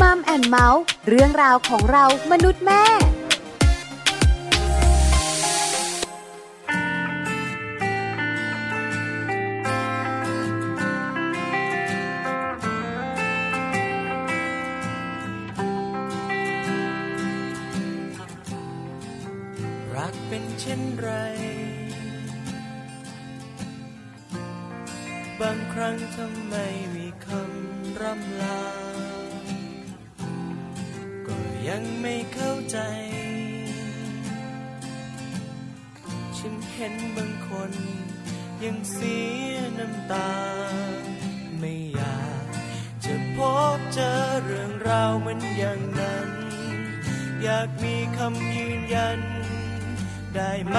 มัมแอนเมาส์เรื่องราวของเรามนุษย์แม่รักเป็นเช่นไร บางครั้งทำไม ห็นบางคน ยังเสียน้ำตา ไม่อยากจะพบเจอเรื่องราวเหมือนอย่างนั้น อยากมีคำยืนยัน ได้ไหม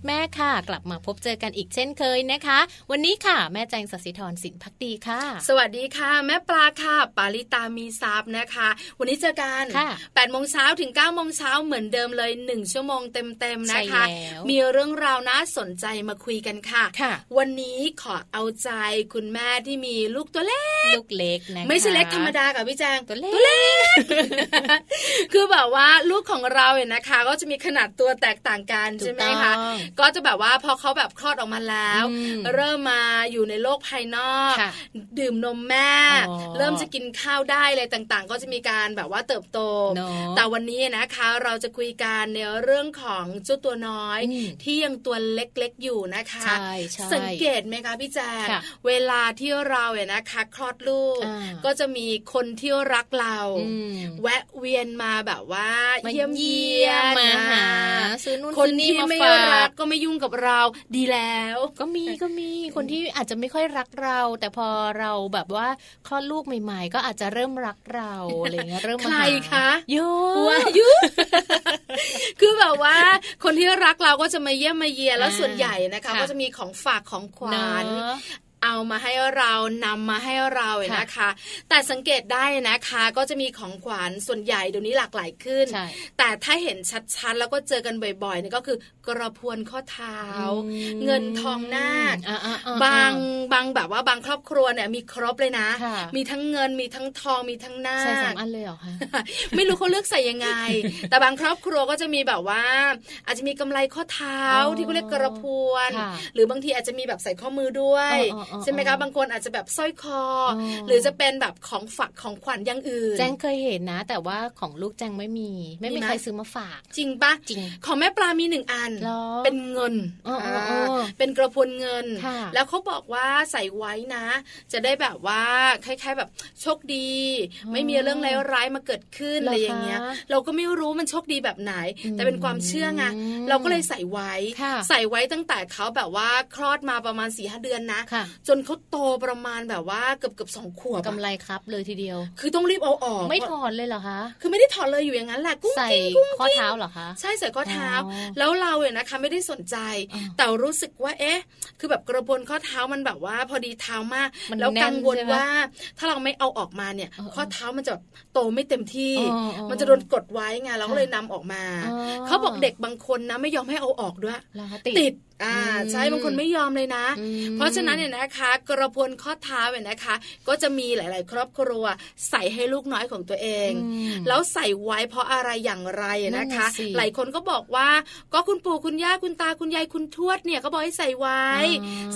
แม่ค่ะ กลับมาพบเจอกันอีกเช่นเคยนะคะ วันนี้ค่ะ แม่แจงสศิธรสินภักดีค่ะ สวัสดีค่ะ แม่ปลาค่ะ ปาลิตามีทรัพย์นะคะ วันนี้เจอกันค่ะ8โมงเช้าถึง9โมงเช้าเหมือนเดิมเลย 1 ชั่วโมงเต็มๆนะคะใช่แล้วมีเรื่องราวน่าสนใจมาคุยกันค่ะค่ะวันนี้ขอเอาใจคุณแม่ที่มีลูกตัวเล็กลูกเล็กนะคะไม่ใช่เล็กธรรมดากับพี่แจงตัวเล็กตัวเล็กคือแบบว่าลูกของเราเนี่ยนะคะ ก็จะมีขนาดตัวแตกต่างกันใช่ไหมคะก็จะแบบว่าพอเขาแบบคลอดออกมาแล้ว เริ่มมาอยู่ในโลกภายนอก ดื่มนมแม่ เริ่มจะกินข้าวได้เลยต่างๆ ก็จะมีการแบบว่าเติบโต แต่วันนี้นะคะเราจะคุยกันในเรื่องของเจ้าตัวน้อย ที่ยังตัวเล็กๆอยู่นะคะสังเกตไหมคะพี่แจ๊เวลาที่เราเนี่ยนะคะคลอดลูกก็จะมีคนที่รักเราแวะเวียนมาแบบว่าเยี่ยมเยียนมาหาซื้อนู่นคนที่ไม่รักก็ไม่ยุ่งกับเราดีแล้ว ก็มีก็มีคนที่อาจจะไม่ค่อยรักเรา แต่พอเราแบบว่าคลอดลูกใหม่ ๆ ก็อาจจะเริ่มรักเราอะไรเงี้ยเริ่มใครคะเยอะยุคือแบบว่า คนที่รักเราก็จะมาเยี่ยมมาเยียนแล้วส่วนใหญ่นะคะ ก็จะมีของฝากของขวัญ เอามาให้เรานำมาให้เราเนะคะ แต่สังเกตได้นะคะก็จะมีของขวัญส่วนใหญ่เดี๋ยวนี้หลากหลายขึ้น แต่ถ้าเห็นชัดๆ แล้วก็เจอกันบ่อยๆนี่ก็คือกระพวนข้อเท้า เงินทองนาคบางบางแบบว่าบางครอบครัวเนี่ยมีครบเลยนะ มีทั้งเงินมีทั้งทองมีทั้งนาคใส่สามอันเลยเหรอคะไม่รู้เขาเลือกใส่ยังไง แต่บางครอบครัวก็จะมีแบบว่า อาจจะมีกำไรข้อเท้าที่เขาเรียกกระพวน หรือบางทีอาจจะมีแบบใส่ข้อมือด้วยใช่ไหมคะบางคนอาจจะแบบสร้อยคอ หรือจะเป็นแบบของฝากของขวัญอย่างอื่น แจ้งเคยเห็นนะ แต่ว่าของลูกแจ้งไม่มี ไม่มีใครซื้อมาฝาก จริงปะจริง ของแม่ปลามีหนึ่งอัน เป็นเงินเป็นกระพุนเงิน แล้วเขาบอกว่าใส่ไว้นะ จะได้แบบว่าคล้ายๆแบบโชคดี ไม่มีเรื่องร้ายๆมาเกิดขึ้นอะไรอย่างเงี้ย เราก็ไม่รู้มันโชคดีแบบไหน แต่เป็นความเชื่อไงเราก็เลยใส่ไว้ ใส่ไว้ตั้งแต่เขาแบบว่าคลอดมาประมาณสี่ห้าเดือนนะจนเขาโตประมาณแบบว่าเกือบเกือบสองขวบกำไรครับเลยทีเดียว คือต้องรีบเอาออก ไม่ถอดเลยเหรอคะคือไม่ได้ถอดเลยอยู่อย่างนั้นแหละกุ้งกิ้งกุ้งข้อเท้าเหรอคะใช่ใส่ข้อเท้า แล้วเราเนี่ยนะคะไม่ได้สนใจ แต่รู้สึกว่าเอ๊ะ คือแบบกระบวนข้อเท้ามันแบบว่า พอดีเท้ามาก แล้วกังวลว่า ถ้าเราไม่เอาออกมาเนี่ย ข้อเท้ามันจะโตไม่เต็มที่ มันจะโดนกดไว้ไงเราก็เลยนำออกมา เขาบอกเด็กบางคนนะไม่ยอมให้เอาออกด้วยติด อ่าใช่บางคนไม่ยอมเลยนะ เพราะฉะนั้นเนี่ยนะคะ กระพวนข้อเท้าเนี่ยนะคะ ก็จะมีหลาย ๆ ครอบครัว ใส่ให้ลูกน้อยของตัวเอง แล้วใส่ไว้เพราะอะไรอย่างไรนะคะ หลายคนก็บอกว่า ก็คุณปู่คุณย่าคุณตาคุณยายคุณทวดเนี่ยก็บอกให้ใส่ไว้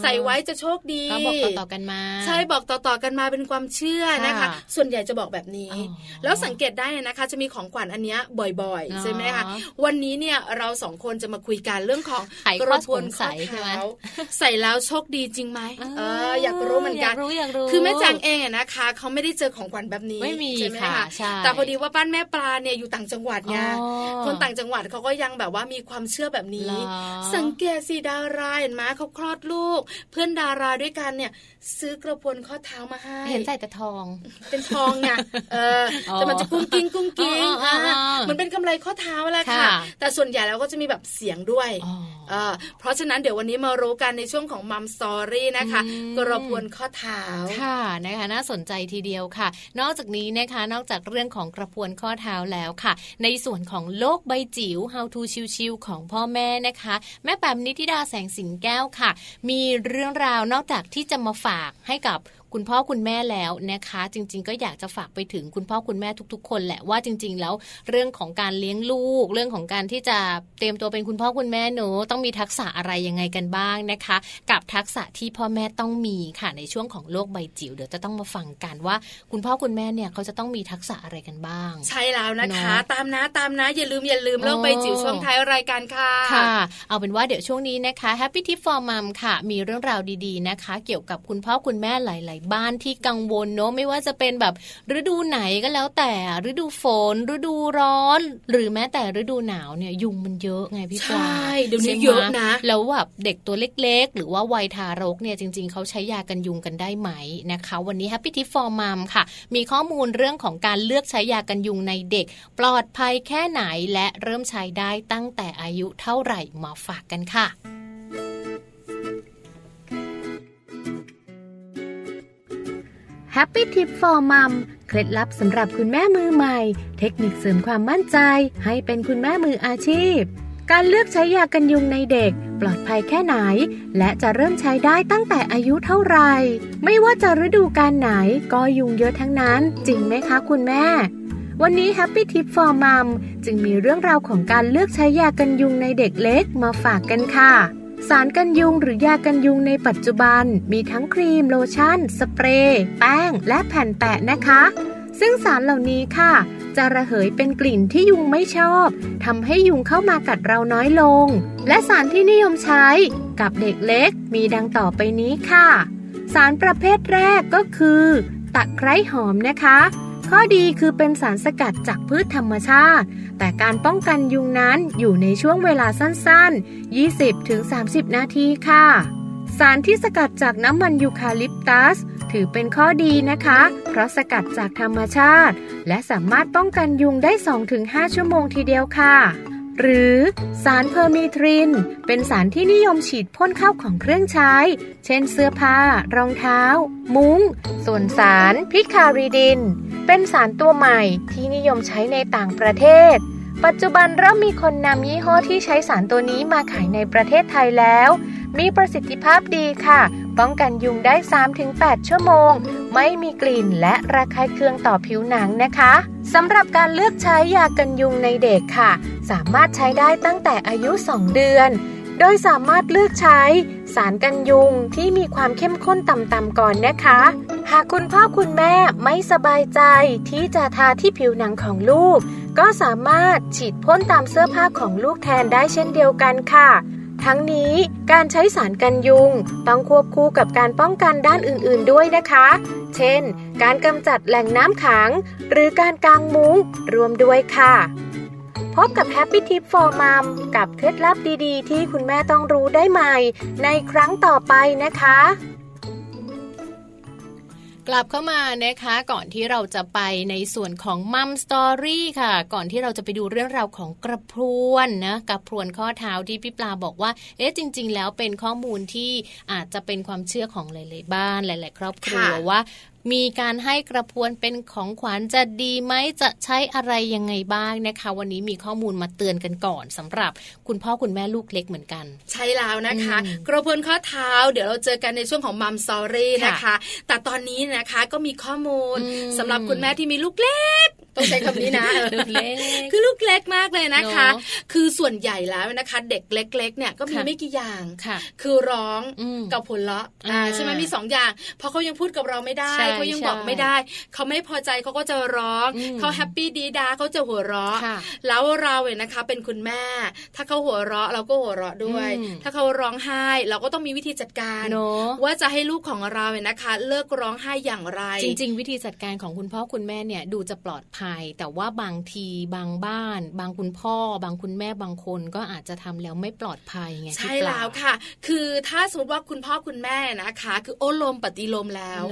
ใส่ไว้จะโชคดีก็บอกต่อๆกันมา ใช่บอกต่อๆกันมาเป็นความเชื่อนะคะ ส่วนใหญ่จะบอกแบบนี้ แล้วสังเกตได้นะคะ จะมีของขวัญอันนี้บ่อยๆใช่ไหมคะวันนี้เนี่ยเราสองคนจะมาคุยกันเรื่องของกระพวนข้อเท้าใส่แล้วโชคดีจริงไหมเอออยากรู้เหมือนกันอยากรู้อยากรู้คือแม่แจงเองอะนะคะเขาไม่ได้เจอของขวัญแบบนี้ไม่มีใช่ไหมคะแต่พอดีว่าบ้านแม่ปลาเนี่ยอยู่ต่างจังหวัดไงคนต่างจังหวัดเขาก็ยังแบบว่ามีความเชื่อแบบนี้ สังเกตสิดาราเห็นไหมเขาคลอดลูก เพื่อนดาราด้วยกันเนี่ย ซื้อกระพวนข้อเท้ามาให้เห็นใส่แต่ทอง เป็นทองไงเออแต่มันจะกุ้งกิ้งกุ้งกิ้งมันเป็นกำไรข้อเท้าแหละค่ะ แต่ส่วนใหญ่แล้วก็จะมีแบบเสียงด้วยเพราะฉะนั้นเดี๋ยววันนี้มารู้กันในช่วงของมัมสตอรี่นะคะกระพวนข้อเท้าค่ะนะคะน่าสนใจทีเดียวค่ะ นอกจากนี้นะคะนอกจากเรื่องของกระพวนข้อเท้าแล้วค่ะ ในส่วนของโลกใบจิ๋ว How to ชิวๆของพ่อแม่นะคะ แม่แปมนิติดาแสงสิงแก้วค่ะ มีเรื่องราวนอกจากที่จะมาฝากให้กับ คุณพ่อคุณแม่แล้วนะคะ จริง ๆ ก็อยากจะฝากไปถึงคุณพ่อคุณแม่ทุก ๆ คนแหละว่าจริง ๆ แล้วเรื่องของการเลี้ยงลูก เรื่องของการที่จะเตรียมตัวเป็นคุณพ่อคุณแม่หนูต้องมีทักษะอะไรยังไงกันบ้างนะคะ กับทักษะที่พ่อแม่ต้องมีค่ะในช่วงของโลกใบจิ๋วเดี๋ยวจะต้องมาฟังกันว่า คุณพ่อคุณแม่เนี่ยเขาจะต้องมีทักษะอะไรกันบ้าง ใช่แล้วนะคะ ตามนะตามนะอย่าลืมอย่าลืมโลกใบจิ๋วช่วงท้ายรายการค่ะค่ะ เอาเป็นว่าเดี๋ยวช่วงนี้นะคะ Happy Tip for Mom ค่ะ มีเรื่องราวดีๆนะคะ เกี่ยวกับคุณพ่อคุณแม่หลาย ๆบ้านที่กังวลเนาะไม่ว่าจะเป็นแบบฤดูไหนก็แล้วแต่ฤดูฝน ฤดูร้อน หรือแม้แต่ฤดูหนาวเนี่ยยุงมันเยอะไงพี่ปลาใช่เดี๋ยวนี้เยอะนะ แล้วแบบเด็กตัวเล็กๆ หรือว่าวัยทารกเนี่ยจริง ๆเขาใช้ยากันยุงกันได้ไหมนะคะ วันนี้ Happy Tip for Mom ค่ะ มีข้อมูลเรื่องของการเลือกใช้ยากันยุงในเด็ก ปลอดภัยแค่ไหนและเริ่มใช้ได้ตั้งแต่อายุเท่าไหร่มาฝากกันค่ะ Happy Tip for Mom เคล็ดลับสำหรับคุณแม่มือใหม่ เทคนิคเสริมความมั่นใจ ให้เป็นคุณแม่มืออาชีพ การเลือกใช้ยากันยุงในเด็ก ปลอดภัยแค่ไหน และจะเริ่มใช้ได้ตั้งแต่อายุเท่าไหร่ ไม่ว่าจะฤดูการไหนก็ยุงเยอะทั้งนั้น จริงไหมคะคุณแม่ วันนี้ Happy Tip for Mom จึงมีเรื่องราวของการเลือกใช้ยากันยุงในเด็กเล็กมาฝากกันค่ะ สารกันยุงหรือยากันยุงในปัจจุบัน มีทั้งครีมโลชั่น สเปรย์ แป้ง และแผ่นแปะนะคะ ซึ่งสารเหล่านี้ค่ะ จะระเหยเป็นกลิ่นที่ยุงไม่ชอบทำให้ยุงเข้ามากัดเราน้อยลง และสารที่นิยมใช้กับเด็กเล็กมีดังต่อไปนี้ค่ะ สารประเภทแรกก็คือ ตะไคร้หอมนะคะ ข้อดีคือเป็นสารสกัดจากพืชธรรมชาติ แต่การป้องกันยุงนั้นอยู่ในช่วงเวลาสั้นๆ 20-30 นาทีค่ะ สารที่สกัดจากน้ำมันยูคาลิปตัส ถือเป็นข้อดีนะคะ เพราะสกัดจากธรรมชาติ และสามารถป้องกันยุงได้ 2-5 ชั่วโมงทีเดียวค่ะ หรือสารเพอร์มีทริน เป็นสารที่นิยมฉีดพ่นเข้าของเครื่องใช้ เช่นเสื้อผ้า รองเท้า มุง้ง ส่วนสารพิคาริดิน เป็นสารตัวใหม่ที่นิยมใช้ในต่างประเทศ ปัจจุบันเริ่มมีคนนำยี่ห้อที่ใช้สารตัวนี้มาขายในประเทศไทยแล้วมีประสิทธิภาพดีค่ะ ป้องกันยุงได้ 3-8 ชั่วโมง ไม่มีกลิ่นและระคายเคืองต่อผิวหนังนะคะสำหรับการเลือกใช้ยากันยุงในเด็กค่ะ สามารถใช้ได้ตั้งแต่อายุ 2 เดือน โดยสามารถเลือกใช้ สารกันยุงที่มีความเข้มข้นต่ำๆก่อนนะคะ หากคุณพ่อคุณแม่ไม่สบายใจที่จะทาที่ผิวหนังของลูก ก็สามารถฉีดพ่นตามเสื้อผ้าของลูกแทนได้เช่นเดียวกันค่ะ ทั้งนี้การใช้สารกันยุง ต้องควบคู่กับการป้องกันด้านอื่นๆด้วยนะคะ เช่น การกำจัดแหล่งน้ำขัง หรือการกางมุ้งรวมด้วยค่ะ พบกับ Happy Tip for Mom กับเคล็ดลับดีๆ ที่คุณแม่ต้องรู้ได้ใหม่ ในครั้งต่อไปนะคะ กลับเข้ามานะคะก่อนที่เราจะไปในส่วนของมัมสตอรี่ค่ะ ก่อนที่เราจะไปดูเรื่องราวของกระพรวนนะกระพรวนข้อเท้าที่พี่ปลาบอกว่า เอ๊ะจริง ๆ แล้วเป็นข้อมูลที่อาจจะเป็นความเชื่อของหลาย ๆ บ้านหลาย ๆ ครอบครัวว่า มีการให้กระพวนเป็นของขวัญจะดีไหมจะใช้อะไรยังไงบ้างนะคะ วันนี้มีข้อมูลมาเตือนกันก่อนสำหรับคุณพ่อคุณแม่ลูกเล็กเหมือนกัน ใช่แล้วนะคะ กระพวนข้อเท้า เดี๋ยวเราเจอกันในช่วงของมัมซอรี่นะคะ แต่ตอนนี้นะคะก็มีข้อมูลสำหรับคุณแม่ที่มีลูกเล็กต้องใช้คำนี้นะลูกเล็กคือลูกเล็กมากเลยนะคะ คือส่วนใหญ่แล้วนะคะ เด็กเล็กๆเนี่ยก็มีไม่กี่อย่างคือร้องกับผลเลาะใช่ไหมมีสองอย่างเพราะเขายังพูดกับเราไม่ได้เขายังบอกไม่ได้ เขาไม่พอใจเขาก็จะร้อง เขาแฮปปี้ดีดาเขาจะหัวเราะ แล้วเราเนี่ยนะคะ เป็นคุณแม่ ถ้าเขาหัวเราะเราก็หัวเราะด้วย ถ้าเขาร้องไห้ เราก็ต้องมีวิธีจัดการว่าจะให้ลูกของเราเนี่ยนะคะ เลิกร้องไห้อย่างไร จริง ๆ วิธีจัดการของคุณพ่อคุณแม่เนี่ยดูจะปลอดภัย แต่ว่าบางทีบางบ้าน บางคุณพ่อ บางคุณแม่บางคนก็อาจจะทำแล้วไม่ปลอดภัยไงใช่แล้วค่ะ คือถ้าสมมติว่าคุณพ่อคุณแม่นะคะ คือโอ้ลมปฏิลมแล้ว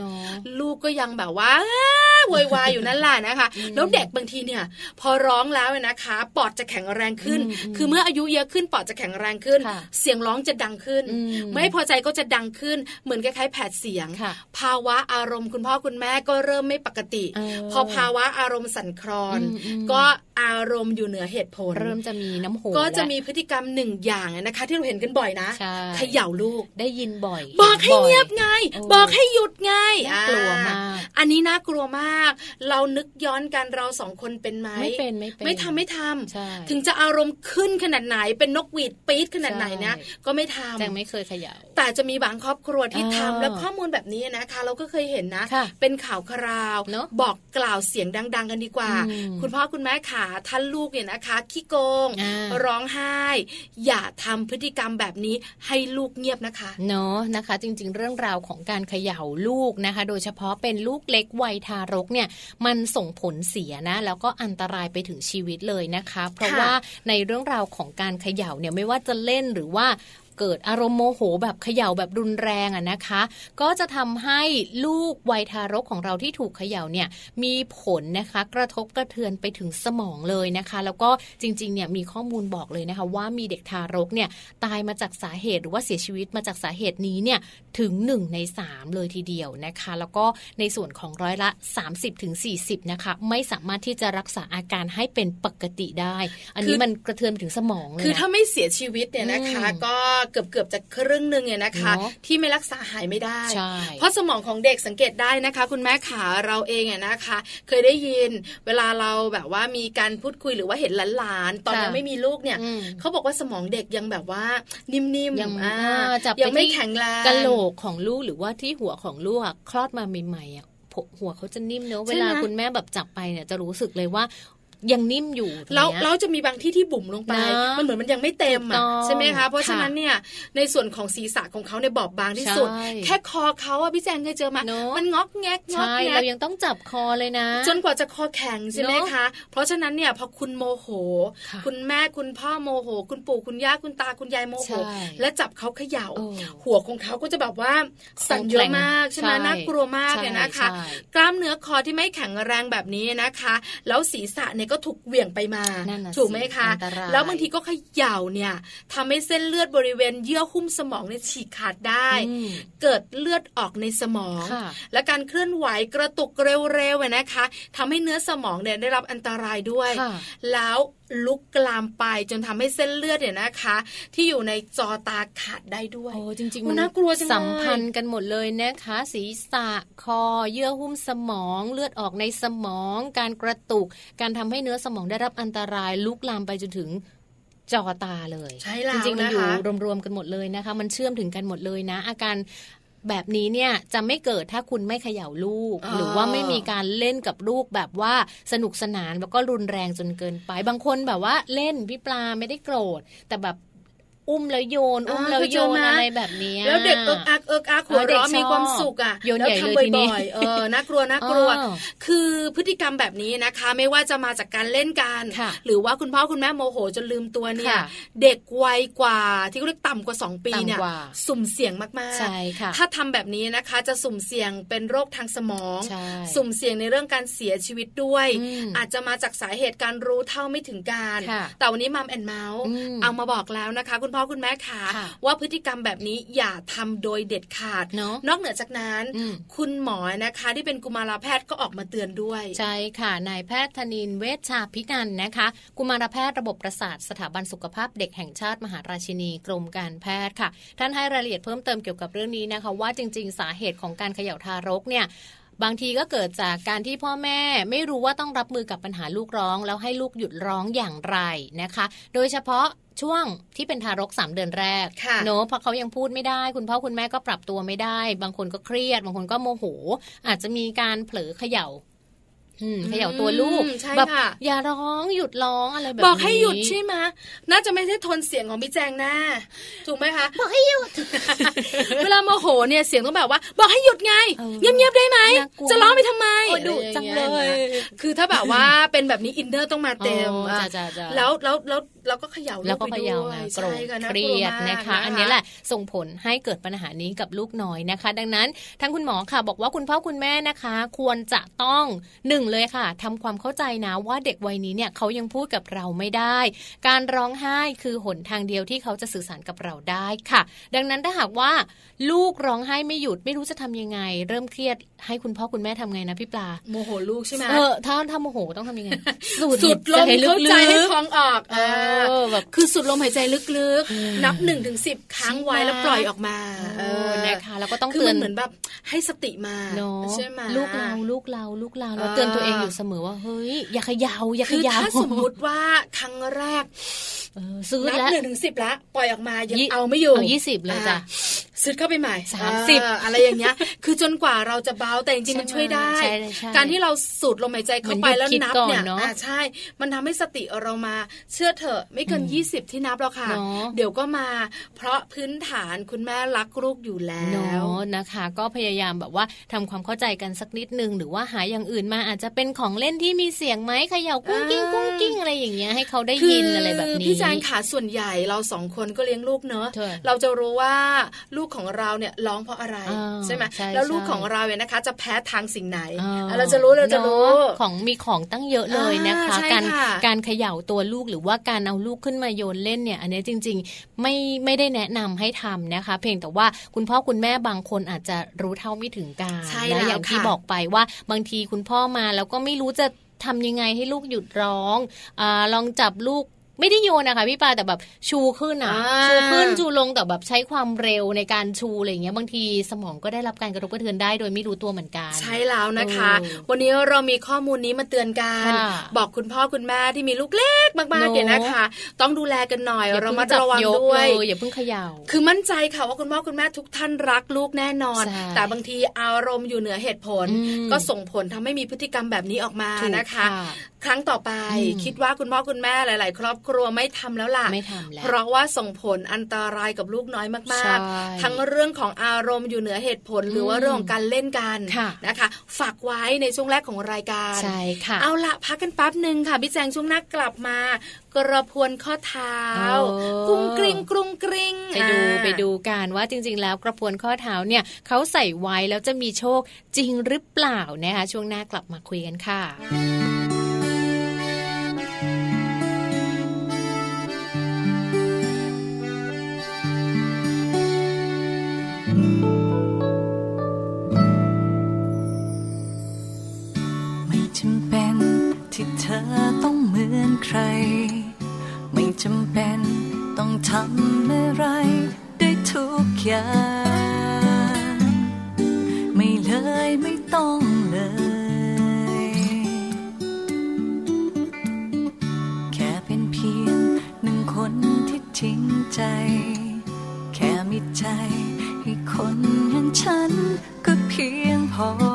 ลูกก็ยังแบบว่าโวยวายอยู่นั่นแหละนะคะแล้วเด็กบางทีเนี่ย พอร้องแล้วนะคะ ปอดจะแข็งแรงขึ้น คือเมื่ออายุเยอะขึ้นปอดจะแข็งแรงขึ้น เสียงร้องจะดังขึ้น ไม่พอใจก็จะดังขึ้น เหมือนคล้ายๆแผดเสียง ภาวะอารมณ์คุณพ่อคุณแม่ก็เริ่มไม่ปกติ พอภาวะอารมณ์สั่นคลอน ก็อารมณ์อยู่เหนือเหตุผล เริ่มจะมีน้ำโหก็จะมีพฤติกรรมหนึ่งอย่างนะคะ ที่เราเห็นกันบ่อยนะเขย่าลูกได้ยินบ่อย บอกให้เงียบไงบอกให้หยุดไงกลัวมาก อันนี้น่ากลัวมาก เรานึกย้อนกันเราสองคนเป็นไหมไม่เป็นไม่เป็นไม่ทำไม่ทำถึงจะอารมณ์ขึ้นขนาดไหนเป็นนกหวีดปี๊ดขนาดไหนเนี่ยก็ไม่ทำแจงไม่เคยเขย่าแต่จะมีบางครอบครัวที่ทำแล้วข้อมูลแบบนี้นะคะ เราก็เคยเห็นนะ เป็นข่าวคราว บอกกล่าวเสียงดัง ๆ กันดีกว่า คุณพ่อคุณแม่ขาท่านลูกเนี่ยนะคะขี้โกง ร้องไห้ อย่าทำพฤติกรรมแบบนี้ให้ลูกเงียบนะคะ เนาะนะคะ จริง ๆ เรื่องราวของการเขย่าลูกนะคะ โดยเฉพาะเป็นลูกเล็กวัยทารกเนี่ยมันส่งผลเสียนะ แล้วก็อันตรายไปถึงชีวิตเลยนะคะ เพราะว่าในเรื่องราวของการเขย่าเนี่ยไม่ว่าจะเล่นหรือว่า เกิดอารมณ์โมโหแบบเขย่าแบบรุนแรงอะนะคะ ก็จะทำให้ลูกวัยทารกของเราที่ถูกเขย่าเนี่ยมีผลนะคะกระทบกระเทือนไปถึงสมองเลยนะคะ แล้วก็จริงๆเนี่ยมีข้อมูลบอกเลยนะคะ ว่ามีเด็กทารกเนี่ยตายมาจากสาเหตุหรือว่าเสียชีวิตมาจากสาเหตุนี้เนี่ยถึง 1 ใน 3 เลยทีเดียวนะคะ แล้วก็ในส่วนของร้อยละ 30-40 นะคะ ไม่สามารถที่จะรักษาอาการให้เป็นปกติได้ อันนี้มันกระเทือนไปถึงสมองเลยคือถ้าไม่เสียชีวิตเนี่ยนะคะก็เกือบเกือบจะครึ่งหนึ่งเนี่ยนะคะ ที่ไม่รักษาหายไม่ได้ เพราะสมองของเด็กสังเกตได้นะคะ คุณแม่ขาเราเองเนี่ยนะคะ เคยได้ยินเวลาเราแบบว่ามีการพูดคุยหรือว่าเห็นหลานๆตอนยังไม่มีลูกเนี่ยเขาบอกว่าสมองเด็กยังแบบว่านิ่มๆยังจับยังไม่แข็งแรงกะโหลกของลูกหรือว่าที่หัวของลูกคลอดมาใหม่ๆอะหัวเขาจะนิ่มเนอะเวลาคุณแม่แบบจับไปเนี่ยจะรู้สึกเลยว่า ยังนิ่มอยู่แล้วเราจะมีบางที่ที่บุ๋มลงไป มันเหมือนมันยังไม่เต็มอะใช่ไหมคะเพราะฉะนั้นเนี่ยในส่วนของศีรษะของเขาในบอบบางที่สุด แค่คอเขาอะพี่แจงเคยเจอมามันงอกแงกงอกแงกเรายังต้องจับคอเลยนะ จนกว่าจะคอแข็งใช่ไหมคะ เพราะฉะนั้นเนี่ยพอคุณโมโห คุณแม่คุณพ่อโมโห คุณปู่คุณย่าคุณตาคุณยายโมโห และจับเขาเขย่า หัวของเขาก็จะแบบว่าสั่นเยอะมากใช่ไหมน่ากลัวมากเนี่ยนะคะ กล้ามเนื้อคอที่ไม่แข็งแรงแบบนี้นะคะ แล้วศีรษะเนี่ยก็ถูกเหวี่ยงไปมาถูกไหมคะ แล้วบางทีก็ขย่าเนี่ยทำให้เส้นเลือดบริเวณเยื่อหุ้มสมองเนี่ยฉีกขาดได้ เกิดเลือดออกในสมอง และการเคลื่อนไหวกระตุกเร็วๆนะคะทำให้เนื้อสมองเนี่ยได้รับอันตรายด้วย แล้วลุกกลามไปจนทำให้เส้นเลือดเนี่ยนะคะ ที่อยู่ในจอตาขาดได้ด้วยโอ้จริงๆมันน่ากลัวสัมพันธ์กันหมดเลยนะคะ ศีรษะคอเยื่อหุ้มสมอง เลือดออกในสมอง การกระตุก การทำให้เนื้อสมองได้รับอันตรายลุกลามไปจนถึงจอตาเลย ใช่แล้วจริงๆมันอยู่รวมๆกันหมดเลยนะคะ มันเชื่อมถึงกันหมดเลยนะ อาการแบบนี้เนี่ยจะไม่เกิดถ้าคุณไม่เขย่าลูก หรือว่าไม่มีการเล่นกับลูกแบบว่าสนุกสนานแล้วก็รุนแรงจนเกินไป บางคนแบบว่าเล่นพี่ปลาไม่ได้โกรธ แต่แบบ อุ้มแล้วโยน อุ้มแล้วโยนอะไรแบบนี้แล้วเด็กเอิ๊กอ๊ากเอิ๊กอ๊ากหัวเราะมีความสุขอะโยนใหญ่เลยทีนี้เออน่ากลัวน่ากลัว คือพฤติกรรมแบบนี้นะคะ ไม่ว่าจะมาจากการเล่นกัน หรือว่าคุณพ่อคุณแม่โมโหจนลืมตัวเนี่ย เด็กวัยกว่าที่เรียกต่ำกว่า 2 ปีเนี่ยสุ่มเสี่ยงมากๆใช่ค่ะถ้าทำแบบนี้นะคะจะสุ่มเสี่ยงเป็นโรคทางสมอง สุ่มเสี่ยงในเรื่องการเสียชีวิตด้วย อาจจะมาจากสาเหตุการรู้เท่าไม่ถึงการ แต่วันนี้มัมแอนเมาส์เอามาบอกแล้วนะคะคุณพ่อคุณแม่ค่ะ ว่าพฤติกรรมแบบนี้อย่าทำโดยเด็ดขาดนอกเหนือจากนั้น คุณหมอนะคะที่เป็นกุมารแพทย์ก็ออกมาเตือนด้วย ใช่ค่ะนายแพทย์ธนินเวชชาพินันนะคะ กุมารแพทย์ระบบประสาทสถาบันสุขภาพเด็กแห่งชาติมหาราชินีกรมการแพทย์ค่ะ ท่านให้รายละเอียดเพิ่มเติมเกี่ยวกับเรื่องนี้นะคะ ว่าจริง ๆ สาเหตุของการเขย่าทารกเนี่ย บางทีก็เกิดจากการที่พ่อแม่ไม่รู้ว่าต้องรับมือกับปัญหาลูกร้อง แล้วให้ลูกหยุดร้องอย่างไรนะคะ โดยเฉพาะช่วงที่เป็นทารกสามเดือนแรกเนอะเพราะเขายังพูดไม่ได้ คุณพ่อคุณแม่ก็ปรับตัวไม่ได้ บางคนก็เครียด บางคนก็โมโห อาจจะมีการเผลอเขย่า เขย่าตัวลูกแบบอย่าร้องหยุดร้องอะไรแบบนี้บอกให้หยุดใช่ไหมน่าจะไม่ใช่ทนเสียงของพี่แจงหน้าถูกไหมคะบอกให้หยุดเวลาโมโหเนี่ยเสียงต้องแบบว่า บอกให้หยุดไงเงียบๆได้ไหมจะร้องไปทำไมดุจังเลยคือถ้าแบบว่าเป็นแบบนี้ inner ต้องมาเต็มแล้วแล้วแล้วเราก็เขย่าแล้วก็เขย่าโกรธเครียดนะคะ อันนี้แหละส่งผลให้เกิดปัญหานี้กับลูกน้อยนะคะ ดังนั้นทั้งคุณหมอค่ะ บอกว่าคุณพ่อคุณแม่นะคะ ควรจะต้องหนึ่งเลยค่ะทำความเข้าใจนะว่าเด็กวัยนี้เนี่ยเขายังพูดกับเราไม่ได้ การร้องไห้คือหนทางเดียวที่เขาจะสื่อสารกับเราได้ค่ะ ดังนั้นถ้าหากว่า ลูกร้องไห้ไม่หยุดไม่รู้จะทำยังไง เริ่มเครียด ให้คุณพ่อคุณแม่ทำไงนะพี่ปลาโมโหลูกใช่ไหมเออถ้าถ้าโมโหต้องทำยังไงสูดลมเข้าใจให้ท้องออกเออแบบคือสูดลมหายใจลึกๆ นับหนึ่งถึงสิบครั้งไว้แล้วปล่อยออกมาเออนะคะแล้วก็ต้องเตือนเหมือนแบบให้สติมาใช่ไหมลูกเราลูกเราลูกเราเราเตือนตัวเองอยู่เสมอว่าเฮ้ยอย่าขยาวอย่าขยาวถ้าสมมุติว่าครั้งแรกซื้อแล้วหนึ่งถึงสิบละปล่อยออกมายังเอาไม่อยู่เอายี่สิบเลยจ้ะซื้อเข้าไปใหม่สามสิบอะไรอย่างเงี้ย คือจนกว่าเราจะเบาแต่จริงๆมันช่วยได้ การที่เราสูดลมหายใจเข้าไปแล้วนับเนี่ยใช่ มันทำให้สติเรามาเชื่อเถอะไม่เกินยี่สิบที่นับแล้วค่ะ เดี๋ยวก็มา เพราะพื้นฐานคุณแม่รักลูกอยู่แล้วนะคะ ก็พยายามแบบว่าทำความเข้าใจกันสักนิดนึงหรือว่าหาอย่างอื่นมาอาจจะเป็นของเล่นที่มีเสียงไหมเขย่ากุ้งกิ้งกุ้งกิ้งอะไรอย่างเงี้ยให้เขาได้ยินอะไรแบบนี้พี่จานขาส่วนใหญ่เราสองคนก็เลี้ยงลูกเนอะเราจะรู้ว่าลูกของเราเนี่ยร้องเพราะอะไรใช่ไหมแล้วลูกของเราเนี่ยนะคะจะแพ้ทางสิ่งไหน เราจะรู้เราจะรู้ของมีของตั้งเยอะเลยนะคะ การการเขย่าตัวลูกหรือว่าการเอาลูกขึ้นมาโยนเล่นเนี่ย อันนี้จริง ๆ ไม่ไม่ได้แนะนำให้ทำนะคะ เพียงแต่ว่าคุณพ่อคุณแม่บางคนอาจจะรู้เท่าไม่ถึงการนะอย่างที่บอกไปว่าบางทีคุณพ่อมาแล้วก็ไม่รู้จะทำยังไงให้ลูกหยุดร้องอลองจับลูก ไม่ได้โยนนะคะพี่ปาแต่แบบชูขึ้นอะชูขึ้นชูลงแต่แบบใช้ความเร็วในการชูอะไรเงี้ยบางทีสมองก็ได้รับการกระทบกระเทือนได้ โดยไม่รู้ตัวเหมือนกัน ใช่แล้วนะคะ วันนี้เรามีข้อมูลนี้มาเตือนกัน บอกคุณพ่อคุณแม่ที่มีลูกเล็กมากๆเนี่ยนะคะ ต้องดูแลกันหน่อยเรามาระวังด้วยอย่าเพิ่งเขย่าคือมั่นใจค่ะว่าคุณพ่อคุณแม่ทุกท่านรักลูกแน่นอน แต่บางทีอารมณ์อยู่เหนือเหตุผล ก็ส่งผลทำให้มีพฤติกรรมแบบนี้ออกมานะคะ ครั้งต่อไปคิดว่าคุณพ่อคุณแม่หลาย ๆ ครอบครัวไม่ทำแล้วล่ะไม่ทำแล้วเพราะว่าส่งผลอันตรายกับลูกน้อยมาก ๆ ทั้งเรื่องของอารมณ์อยู่เหนือเหตุผลหรือว่าเรื่องของการเล่นกันนะคะ ฝากไว้ในช่วงแรกของรายการใช่ค่ะเอาละพักกันแป๊บหนึ่งค่ะพี่แจงช่วงหน้ากลับมากระพวนข้อเท้า กุ้งกริงกรุงกริงไปดูไปดูกันว่าจริง ๆ แล้วกระพวนข้อเท้าเนี่ยเขาใส่ไว้แล้วจะมีโชคจริงหรือเปล่านะคะช่วงหน้ากลับมาคุยกันค่ะ อต้องเหมือนใคร ไม่จำเป็นต้องทำอะไรได้ทุกอย่าง ไม่เลยไม่ต้องเลย แค่เป็นเพียงหนึ่งคนที่จริงใจ แค่มีใจให้คนอย่างฉันก็เพียงพอ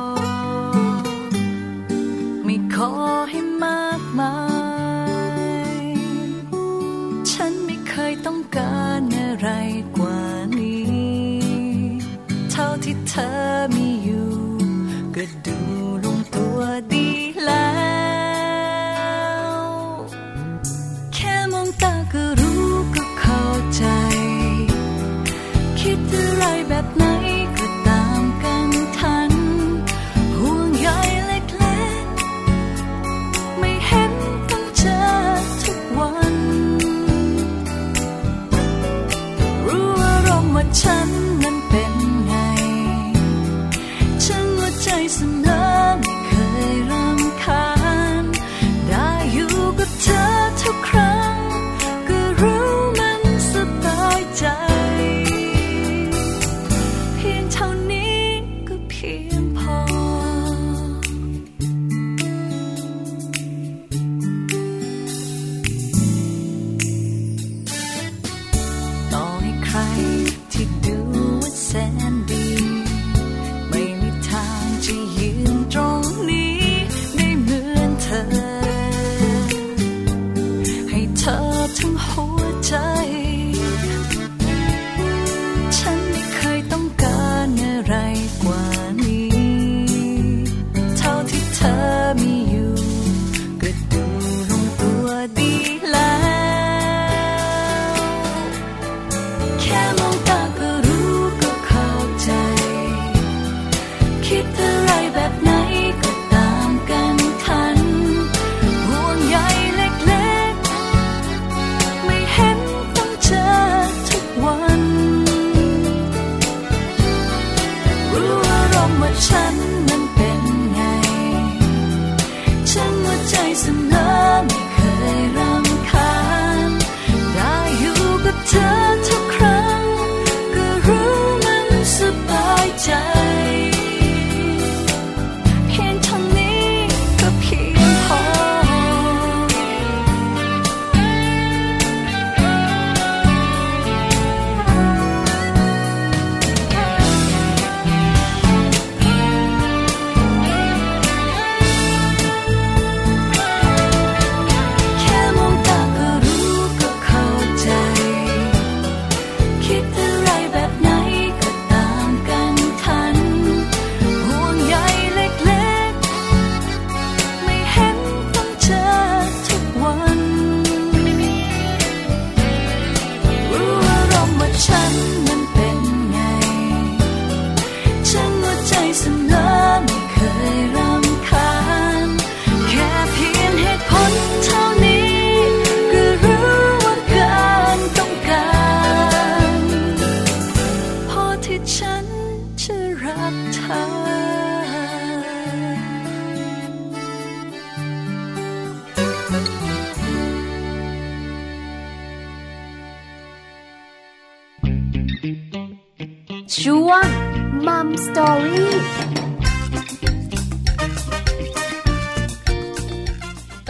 双《Mom Story》。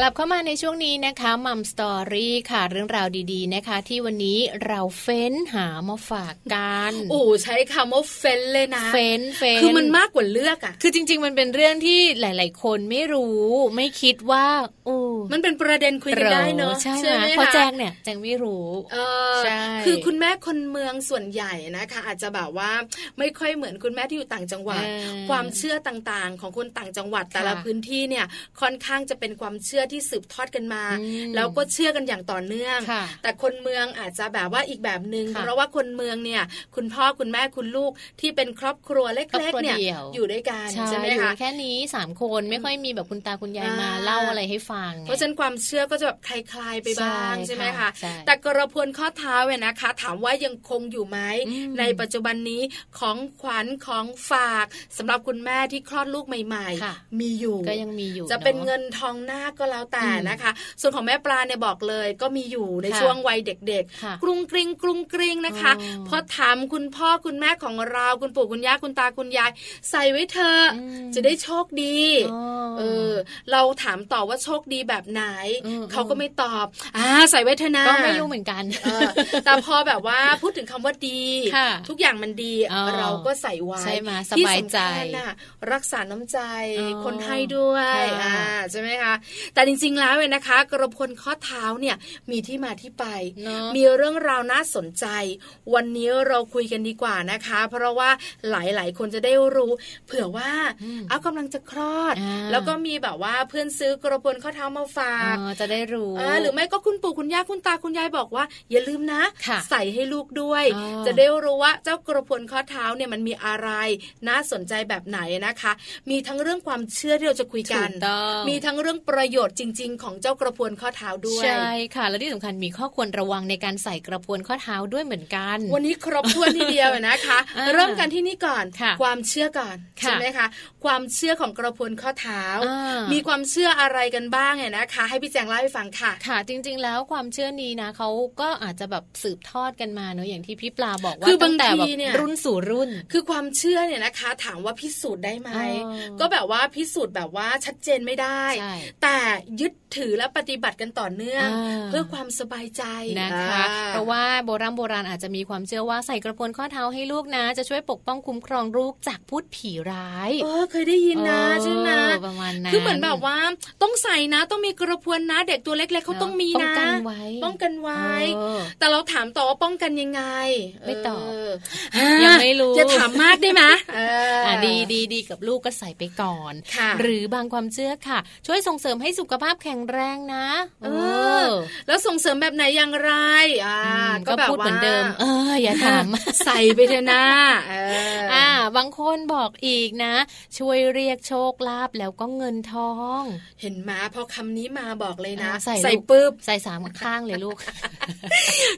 กลับเข้ามาในช่วงนี้นะคะมัมสตอรี่ค่ะเรื่องราวดีๆนะคะ ที่วันนี้เราเฟ้นหามาฝากกันโอ้ใช้คำว่าเฟ้นเลยนะ เฟ้นเฟ้นคือมันมากกว่าเลือกอะคือจริง ๆ มันเป็นเรื่องที่หลาย ๆ คนไม่รู้ ไม่คิดว่า โอ้ มันเป็นประเด็นคุยกันได้เนอะใช่ไหมพอแจงเนี่ยแจงไม่รู้เออใช่คือคุณแม่คนเมืองส่วนใหญ่นะคะ อาจจะแบบว่าไม่ค่อยเหมือนคุณแม่ที่อยู่ต่างจังหวัด ความเชื่อต่างๆ ของคนต่างจังหวัดแต่ละพื้นที่เนี่ยค่อนข้างจะเป็นความเชื่อที่สืบทอดกันมา แล้วก็เชื่อกันอย่างต่อเนื่อง แต่คนเมืองอาจจะแบบว่าอีกแบบหนึง่งเพราะว่าคนเมืองเนี่ยคุณพ่อคุณแม่คุณลูกที่เป็นครอบครัวเล็กๆเนี่ยอยู่ด้วยกันใช่ไหมคะแค่นี้สามคนไม่ค่อยมีแบบคุณตาคุณยายมาเล่าอะไรให้ฟังเพราะฉะนั้นความเชื่อก็จะแบบคลายๆไปบ้างใช่ไหมคะแต่กระพวนข้อเท้าเนี่ยนะคะ ถามว่ายังคงอยู่ไหมในปัจจุบันนี้ของขวัญของฝากสำหรับคุณแม่ที่คลอดลูกใหม่ๆ มีอยู่ก็ยังมีอยู่ จะเป็นเงินทองหน้าก็แล้วแต่นะคะ ส่วนของแม่ปลาเนี่ยบอกเลยก็มีอยู่ในช่วงวัยเด็กๆ กรุงกริงกรุงกริงนะคะพอถามคุณพ่อคุณแม่ของเราคุณปู่คุณย่าคุณตาคุณยาย ใส่ไว้เธอจะได้โชคดีเออเราถามต่อว่าโชคดีแบบไหน เขาก็ไม่ตอบอ่าใส่ไว้เธอนะก็ไม่รู้เหมือนกันแต่พอแบบว่าพูดถึงคำว่าดี ทุกอย่างมันดีเราก็ใส่ไว้ใช่ไหมสบายใจรักษาน้ำใจคนให้ด้วยอ่าใช่ไหมคะแต่จริง ๆ แล้วเนี่ยนะคะ กระพลข้อเท้าเนี่ยมีที่มาที่ไป มีเรื่องราวน่าสนใจ วันนี้เราคุยกันดีกว่านะคะ เพราะว่าหลายๆ คนจะได้รู้ เผื่อว่าเอากำลังจะคลอด แล้วก็มีแบบว่าเพื่อนซื้อกระพลข้อเท้ามาฝากจะได้รู้หรือไม่ก็คุณปู่คุณย่าคุณตาคุณยายบอกว่า อย่าลืมนะ ใส่ให้ลูกด้วย จะได้รู้ว่าเจ้ากระพลข้อเท้าเนี่ยมันมีอะไรน่าสนใจแบบไหนนะคะ มีทั้งเรื่องความเชื่อที่เราจะคุยกัน มีทั้งเรื่องประโยชน์จริง ๆ ของเจ้ากระพวนข้อเท้าด้วยใช่ค่ะ และที่สำคัญมีข้อควรระวังในการใส่กระพวนข้อเท้าด้วยเหมือนกัน วันนี้ครบถ้วนทีเดียวนะคะ เริ่มกันที่นี่ก่อน ความเชื่อก่อนใช่ไหมคะ ความเชื่อของกระพวนข้อเท้า มีความเชื่ออะไรกันบ้างเนี่ยนะคะ ให้พี่แจงเล่าให้ฟังค่ะ ค่ะจริง ๆ แล้วความเชื่อนี้นะเขาก็อาจจะแบบสืบทอดกันมาเนอะอย่างที่พี่ปลาบอกว่าตั้งแต่แบบรุ่นสู่รุ่น คือความเชื่อเนี่ยนะคะ ถามว่าพิสูจน์ได้ไหมก็แบบว่าพิสูจน์แบบว่าชัดเจนไม่ได้ แต่ยึดถือและปฏิบัติกันต่อเนื่องเพื่อความสบายใจนะคะ เพราะว่าโบราณโบราณอาจจะมีความเชื่อว่าใส่กระพนข้อเท้าให้ลูกนะ จะช่วยปกป้องคุ้มครองลูกจากพูดผีร้ายเออเคยได้ยินนะใช่ไหมประมาณนั้นคือเหมือนแบบว่าต้องใส่นะต้องมีกระพวนนะ เด็กตัวเล็กๆเขาต้องมีนะป้องกันไว้ป้องกันไว้ แต่เราถามต่อว่าป้องกันยังไง ไม่ตอบยังไม่รู้จะถามมากได้ไหมดีดีดีกับลูกก็ใส่ไปก่อน หรือบางความเชื่อค่ะ ช่วยส่งเสริมให้สุขภาพแข็งแรงนะ เออ แล้วส่งเสริมแบบไหนอย่างไร อ่า ก็พูดเหมือนเดิม เออ อย่าถามใส่ไปเถอะนะอ่า บางคนบอกอีกนะ ช่วยเรียกโชคลาภแล้วก็เงินทอง เห็นมาพอคำนี้มาบอกเลยนะ ใส่ใส่ปึ๊บใส่สามข้างเลยลูก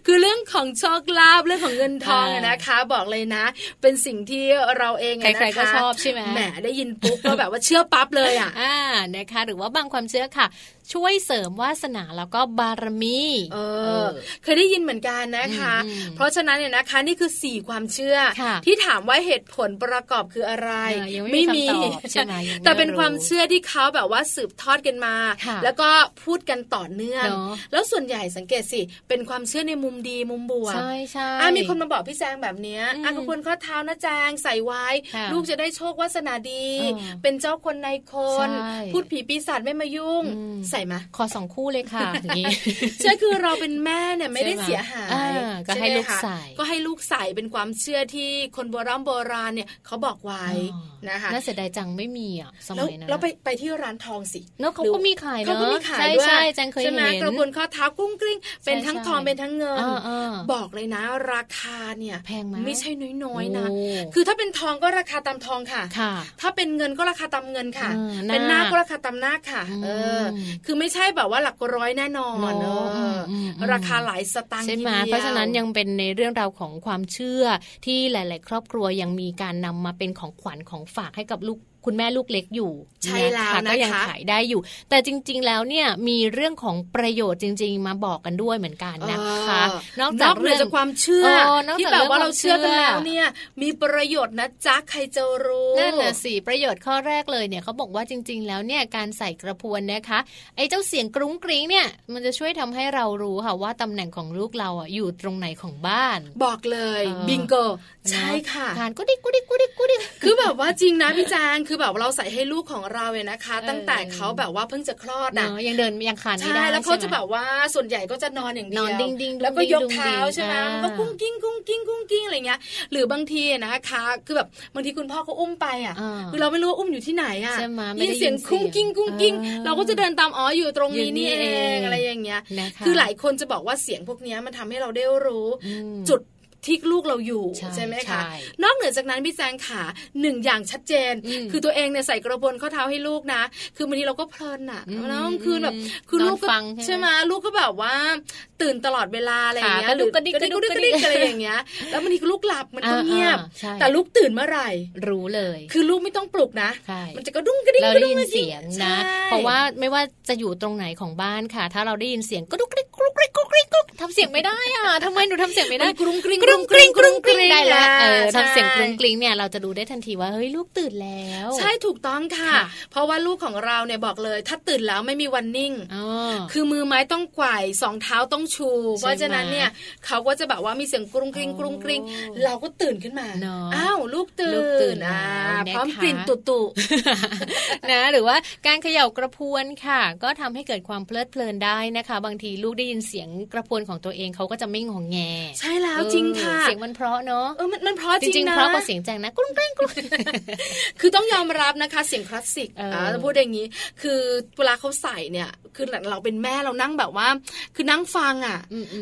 คือเรื่องของโชคลาภเรื่องของเงินทองนะคะ บอกเลยนะ เป็นสิ่งที่เราเองนะคะใครๆก็ชอบใช่ไหมแหมได้ยินปุ๊บก็แบบว่าเชื่อปั๊บเลยอะอ่านะคะ หรือว่าบางความเชื่อค่ะ ช่วยเสริมวาสนาแล้วก็บารมี เออ เคยได้ยินเหมือนกันนะคะ เพราะฉะนั้นเนี่ยนะคะนี่คือสี่ความเชื่อ ที่ถามว่าเหตุผลประกอบคืออะไรไม่มีแต่เป็นความเชื่อที่เขาแบบว่าสืบทอดกันมา แล้วก็พูดกันต่อเนื่อง แล้วส่วนใหญ่สังเกตสิ เป็นความเชื่อในมุมดีมุมบวกใช่ใช่มีคนมาบอกพี่แจงแบบนี้อะขคุณข้อเท้านะแจงใส่ไว้ ลูกจะได้โชควาสนาดี เป็นเจ้าคนในคน พูดผีปีศาจไม่มายุ่ง ใส่มาขอสองคู่เลยค่ะนี้ใช่คือเราเป็นแม่เนี่ยไม่ได้เสียหายก็ให้ลูกใส่ก็ให้ลูกใส่เป็นความเชื่อที่คนโบราณโบราณเนี่ยเขาบอกไว้นะคะน่าเสียดายจังไม่มีอะสมัยนั้นแล้วไปไปที่ร้านทองสิเนาะเขาก็มีขายเนาะเขาก็มีขายด้วยใช่ใช่เคยเห็นกระบวนข้อเท้ากุ้งกริ้ง เป็นทั้งทองเป็นทั้งเงิน บอกเลยนะ ราคาเนี่ยแพงไหมไม่ใช่น้อยๆนะคือถ้าเป็นทองก็ราคาตามทองค่ะ ถ้าเป็นเงินก็ราคาตามเงินค่ะเป็นหน้าก็ราคาตามหน้าค่ะ เออคือคือไม่ใช่แบบว่าหลักร้อยแน่นอนเนอะราคาหลายสตางค์ใช่ไหมเพราะฉะนั้นยังเป็นในเรื่องราวของความเชื่อที่หลาย ๆ ครอบครัวยังมีการนำมาเป็นของขวัญของฝากให้กับลูก คุณแม่ลูกเล็กอยู่ใช่แล้วนะคะก็ยังขายได้อยู่ แต่จริง ๆ แล้วเนี่ยมีเรื่องของประโยชน์จริง ๆ มาบอกกันด้วยเหมือนกันนะคะ นอกจากเรื่องความเชื่อที่แบบว่าเราเชื่อกันแล้วเนี่ยมีประโยชน์นะจ๊ะใครจะรู้นั่นแหละสิประโยชน์ข้อแรกเลยเนี่ยเขาบอกว่าจริง ๆ แล้วเนี่ยการใส่กระพวนนะคะไอ้เจ้าเสียงกรุ้งกริ้งเนี่ยมันจะช่วยทำให้เรารู้ค่ะว่าตำแหน่งของลูกเราอะอยู่ตรงไหนของบ้าน บอกเลยบิงโกใช่ค่ะทานกุดิกกุดิกกุดิกกุดิกคือแบบว่าจริงนะพี่แจงคือแบบเราใส่ให้ลูกของเราเนี่ยนะคะ ตั้งแต่เขาแบบว่าเพิ่งจะคลอดนะยังเดินยังคานไม่ได้แล้วเขาจะแบบว่าส่วนใหญ่ก็จะนอนอย่างเดียวนอนดิ้นดิ้นแล้วก็ยกเท้าใช่ไหมก็กรุ๊งกริ๊งกรุ๊งกริ๊งกรุ๊งกริ๊งอะไรเงี้ย หรือบางทีนะคะคือแบบบางทีคุณพ่อเขาอุ้มไปอะคือเราไม่รู้ว่าอุ้มอยู่ที่ไหนอะยินเสียงกรุ๊งกริ๊งกรุ๊งกริ๊งเราก็จะเดินตามอ๋ออยู่ตรงนี้นี่เองอะไรอย่างเงี้ย คือหลายคนจะบอกว่าเสียงพวกนี้มันทำให้เราได้รู้จุด ที่ลูกเราอยู่ใช่ไหมคะนอกเหนือจากนั้นพี่แจงขาหนึ่งอย่างชัดเจน คือตัวเองเนี่ยใส่กระพรวนข้อเท้าให้ลูกนะ คือบางทีเราก็เพลินอะแล้วคือแบบคือลูกก็ใช่ไหมลูกก็แบบว่า ตื่นตลอดเวลาอะไรอย่างเงี้ยหรือกระดิกกระดิกกระดิกอะไรอย่างเงี้ยแล้วบางทีลูกหลับมันก็เงียบ แต่ลูกตื่นเมื่อไหร่ รู้เลย คือลูกไม่ต้องปลุกนะ มันจะกระดุ้งกระดิกเราได้ยินเสียงนะ เพราะว่าไม่ว่าจะอยู่ตรงไหนของบ้านค่ะ ถ้าเราได้ยินเสียงกระดุกกระดิก กรุกกริกกรุกกริกทำเสียงไม่ได้อะทำไมหนูทำเสียงไม่ได้กรุงกริงกรุงกริงกรุงกริงได้แล้วเออทำเสียงกรุงกริงเนี่ยเราจะดูได้ทันทีว่าเฮ้ยลูกตื่นแล้ว ใช่ถูกต้องค่ะ เพราะว่าลูกของเราเนี่ยบอกเลย ถ้าตื่นแล้วไม่มีวันนิ่งคือมือไม้ต้องไกว่สองเท้าต้องชู เพราะฉะนั้นเนี่ยเขาก็จะแบบว่ามีเสียงกรุงกริงกรุงกริงเราก็ตื่นขึ้นมาอ้าวลูกตื่นอ่าพร้อมกลิ่นตุตุนะหรือว่าการเขย่ากระพวนค่ะ ก็ทำให้เกิดความเพลิดเพลินได้นะคะ บางทีลูกได้ยินเสียงกระพวนของตัวเองเขาก็จะไม่งองแง ใช่แล้วจริงค่ะ เสียงมันเพราะเนาะเออมันมันเพราะจริงนะเพราะกว่าเสียงแจงนะกุ้งแกล้งกุ้งคือต้องยอมรับนะคะ เสียงคลาสสิกอ่าจะพูดอย่างนี้ คือเวลาเขาใส่เนี่ยคือเราเป็นแม่เรานั่งแบบว่า คือนั่งฟังอะ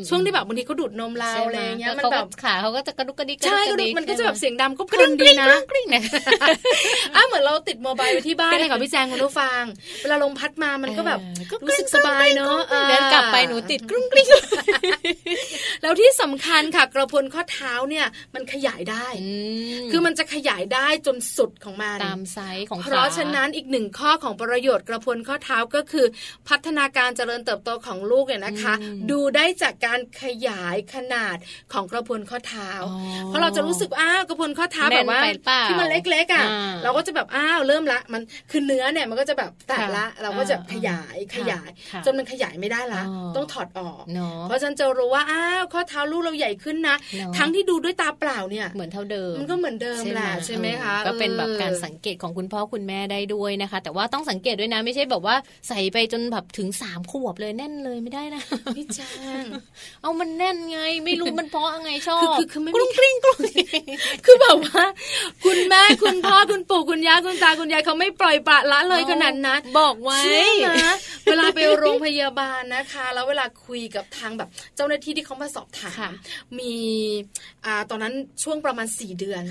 ช่วงที่แบบบางทีเขาดูดนมเราอะไรเงี้ยมันแบบขาเขาก็จะกระดุกกระดิกใช่กระดุกมันก็จะแบบเสียงดำก็เพลินดีนะกริ๊งนะอะเหมือนเราติดโมบายไว้ที่บ้านเลยค่ะพี่แจงคุณผู้ฟัง เวลาลมพัดมามันก็แบบรู้สึกสบายเนาะเดินกลับไปหนูติดกรุ้งกริ๊งแล้วที่สำคัญค่ะ กระพุนข้อเท้าเนี่ยมันขยายได้ คือมันจะขยายได้จนสุดของมันตามไซส์ของเพราะฉะนั้นอีกหนึ่งข้อของประโยชน์กระพุนข้อเท้าก็คือพัฒนาการเจริญเติบโตของลูกเนี่ยนะคะ ดูได้จากการขยายขนาดของกระพุนข้อเท้า เพราะเราจะรู้สึกอ้าวกระพุนข้อเท้าแบบว่าที่มันเล็กๆอะเราก็จะแบบอ้าวเริ่มละมันคือเนื้อเนี่ยมันก็จะแบบแตกละเราก็จะขยายขยาย จนมันขยายไม่ได้ละ ต้องถอดออก เพราะฉะนั้นจะรู้ว่าอ้าวข้อเท้าลูกเราใหญ่ขึ้นนะ ทั้งที่ดูด้วยตาเปล่าเนี่ยเหมือนเท่าเดิมมันก็เหมือนเดิมแหละใช่ไหมคะก็เป็นแบบการสังเกตของคุณพ่อคุณแม่ได้ด้วยนะคะ แต่ว่าต้องสังเกตด้วยนะไม่ใช่แบบว่าใส่ไปจนแบบถึงสามขวบเลยแน่นเลยไม่ได้นะพี่แจ้งเอามันแน่นไง ไม่รู้มันเพราะไงชอบคือคือไม่กรุงกริ้งกรุงคือแบบว่า คุณแม่คุณพ่อคุณปู่คุณย่าคุณตาคุณยายเขาไม่ปล่อยปละละเลยขนาดนั้นบอกไว้นะเวลาไปโรงพยาบาลนะคะ แล้วเวลาคุยกับทางแบบ เจ้าหน้าที่ที่เขามาสอบถามมีอ่าตอนนั้นช่วงประมาณสี่เดือน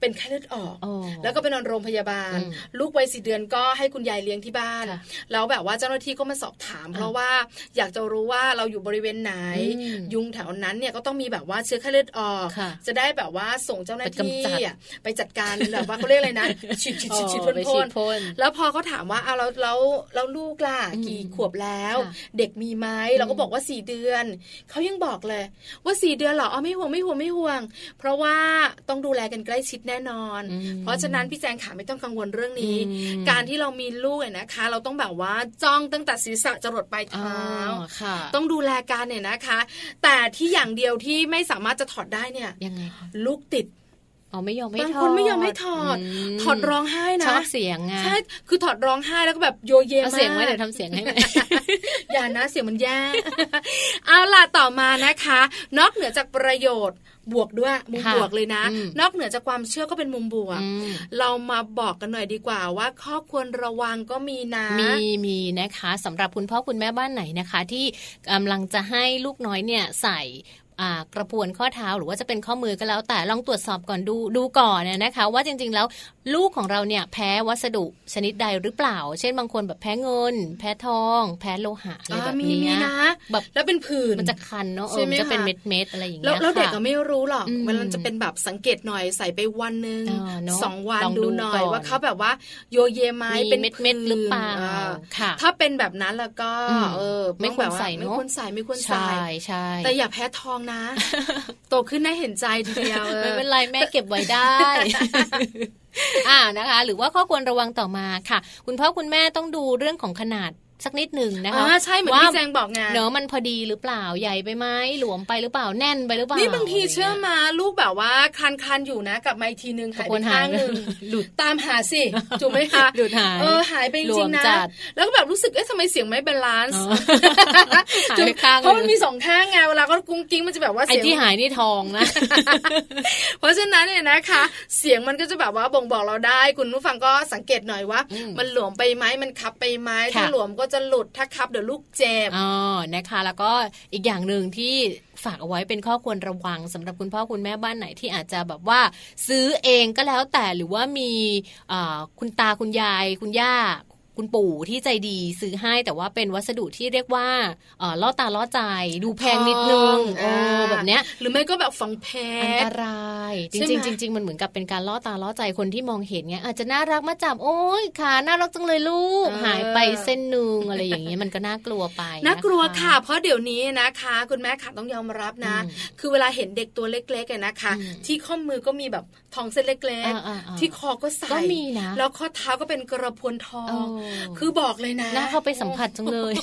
เป็นไข้เลือดออก แล้วก็ไปนอนโรงพยาบาล ลูกวัยสี่เดือนก็ให้คุณยายเลี้ยงที่บ้าน แล้วแบบว่าเจ้าหน้าที่ก็มาสอบถาม เพราะว่าอยากจะรู้ว่าเราอยู่บริเวณไหน ยุงแถวนั้นเนี่ยก็ต้องมีแบบว่าเชื้อไข้เลือดออก จะได้แบบว่าส่งเจ้าหน้าที่ไปจัดการแบบว่าเขาเรียกอะไรนะฉีดฉีดฉีดฉีดพ่นแล้วพอเขาถามว่าเอาแล้วแล้วแล้วลูกล่ะกี่ขวบแล้ว เด็กมีไหมเราก็บอกว่าสี่เดือนเขายังบอกเลยว่าสี่เดือนเหรออ๋อไม่ห่วงไม่ห่วงไม่ห่วง เพราะว่าต้องดูแลกันใกล้ชิดแน่นอน เพราะฉะนั้นพี่แจงขาไม่ต้องกังวลเรื่องนี้ การที่เรามีลูกเนี่ยนะคะ เราต้องแบบว่าจ้องตั้งแต่ศีรษะจรดปลายเท้าต้องดูแลกันเนี่ยนะคะ แต่ที่อย่างเดียวที่ไม่สามารถจะถอดได้เนี่ยยังไงลูกติดอ๋อไม่ยอมไม่ถอดบางคนไม่ยอมไม่ถอด ถอดร้องไห้นะชอบเสียงไงใช่คือถอดร้องไห้แล้วก็แบบโยเยมากเสียงไว้เดี๋ยวทำเสียงให้อย่านะเสียงมันแย่เอาล่ะต่อมานะคะ นอกเหนือจากประโยชน์ บวกด้วยมุมบวกเลยนะ นอกเหนือจากความเชื่อก็เป็นมุมบวก เรามาบอกกันหน่อยดีกว่าว่า ข้อควรระวังก็มีนะมีมีนะคะสำหรับคุณพ่อคุณแม่บ้านไหนนะคะ ที่กำลังจะให้ลูกน้อยเนี่ยใส่ กระพวนข้อเท้าหรือว่าจะเป็นข้อมือก็แล้ว แต่ลองตรวจสอบก่อนดูดูก่อนนะคะ ว่าจริงๆแล้วลูกของเราเนี่ยแพ้วัสดุชนิดใดหรือเปล่า เช่นบางคนแบบแพ้เงิน แพ้ทอง แพ้โลหะอะไรแบบนี้นะแบบแล้วเป็นผื่นมันจะคันเนาะเออจะเป็นเม็ดเม็ดอะไรอย่างเงี้ยแล้วเด็กก็ไม่รู้หรอกเวลาจะเป็นแบบสังเกตหน่อยใส่ไปวันหนึ่งสองวันดูหน่อยว่าเขาแบบว่าโยเยไม้เป็นเม็ดเม็ดหรือเปล่าถ้าเป็นแบบนั้นแล้วก็เออไม่ควรใส่ไม่ควรใส่ไม่ควรใส่ใช่แต่อย่าแพ้ทองนะ โตขึ้นน่าเห็นใจทีเดียวไม่เป็นไรแม่เก็บไว้ได้อ่านะคะ หรือว่าข้อควรระวังต่อมาค่ะ คุณพ่อคุณแม่ต้องดูเรื่องของขนาด สักนิดหนึ่งนะคะใช่เหมือนที่แจงบอกไงเนอะมันพอดีหรือเปล่าใหญ่ไปไหมหลวมไปหรือเปล่าแน่นไปหรือเปล่านี่บางทีเชื่อมาลูกแบบว่าคันคันอยู่นะกับไมทีนึงหายไปข้างหนึ่งหลุดตามหาสิถูกไหมคะหลุดหายเออหายไปจริงนะแล้วก็แบบรู้สึกเอ๊ะทำไมเสียงไม่ balance เพราะมันมีสองข้างไงเวลาก็กุ้งกิ้งมันจะแบบว่าเสียงที่หายนี่ทองนะ เพราะฉะนั้นเนี่ยนะคะ เสียงมันก็จะแบบว่าบ่งบอกเราได้ คุณผู้ฟังก็สังเกตหน่อยว่า มันหลวมไปไหมมันคับไปไหมถ้าหลวมก็จะหลุดถ้าคับเดี๋ยวลูกเจ็บอ๋อนะคะ แล้วก็อีกอย่างหนึ่งที่ฝากเอาไว้เป็นข้อควรระวังสำหรับคุณพ่อคุณแม่บ้านไหนที่อาจจะแบบว่า ซื้อเองก็แล้วแต่หรือว่ามีคุณตาคุณยายคุณย่า คุณปู่ที่ใจดีซื้อให้แต่ว่าเป็นวัสดุที่เรียกว่าเออล่อตาล่อใจดูแพงนิดนึงโอ้แบบเนี้ยหรือไม่ก็แบบฝังแพอันตรายจริงจริงจริงมันเหมือนกับเป็นการล่อตาล่อใจคนที่มองเห็นเงี้ยอาจจะน่ารักมาจับโอ้ยขาน่ารักจังเลยลูก หายไปเส้นหนึ่งอะไรอย่างเงี้ยมันก็น่ากลัวไปน่ากลัวค่ะ เพราะเดี๋ยวนี้นะคะ คุณแม่ค่ะต้องยอมรับนะ คือเวลาเห็นเด็กตัวเล็กๆนะคะ ที่ข้อมือก็มีแบบ ทองเส้นเล็กๆ ที่คอก็ใส่ก็มีนะแล้วข้อเท้าก็เป็นกระพวนทอง คือบอกเลยนะน่าเข้าไปสัมผัสจังเลย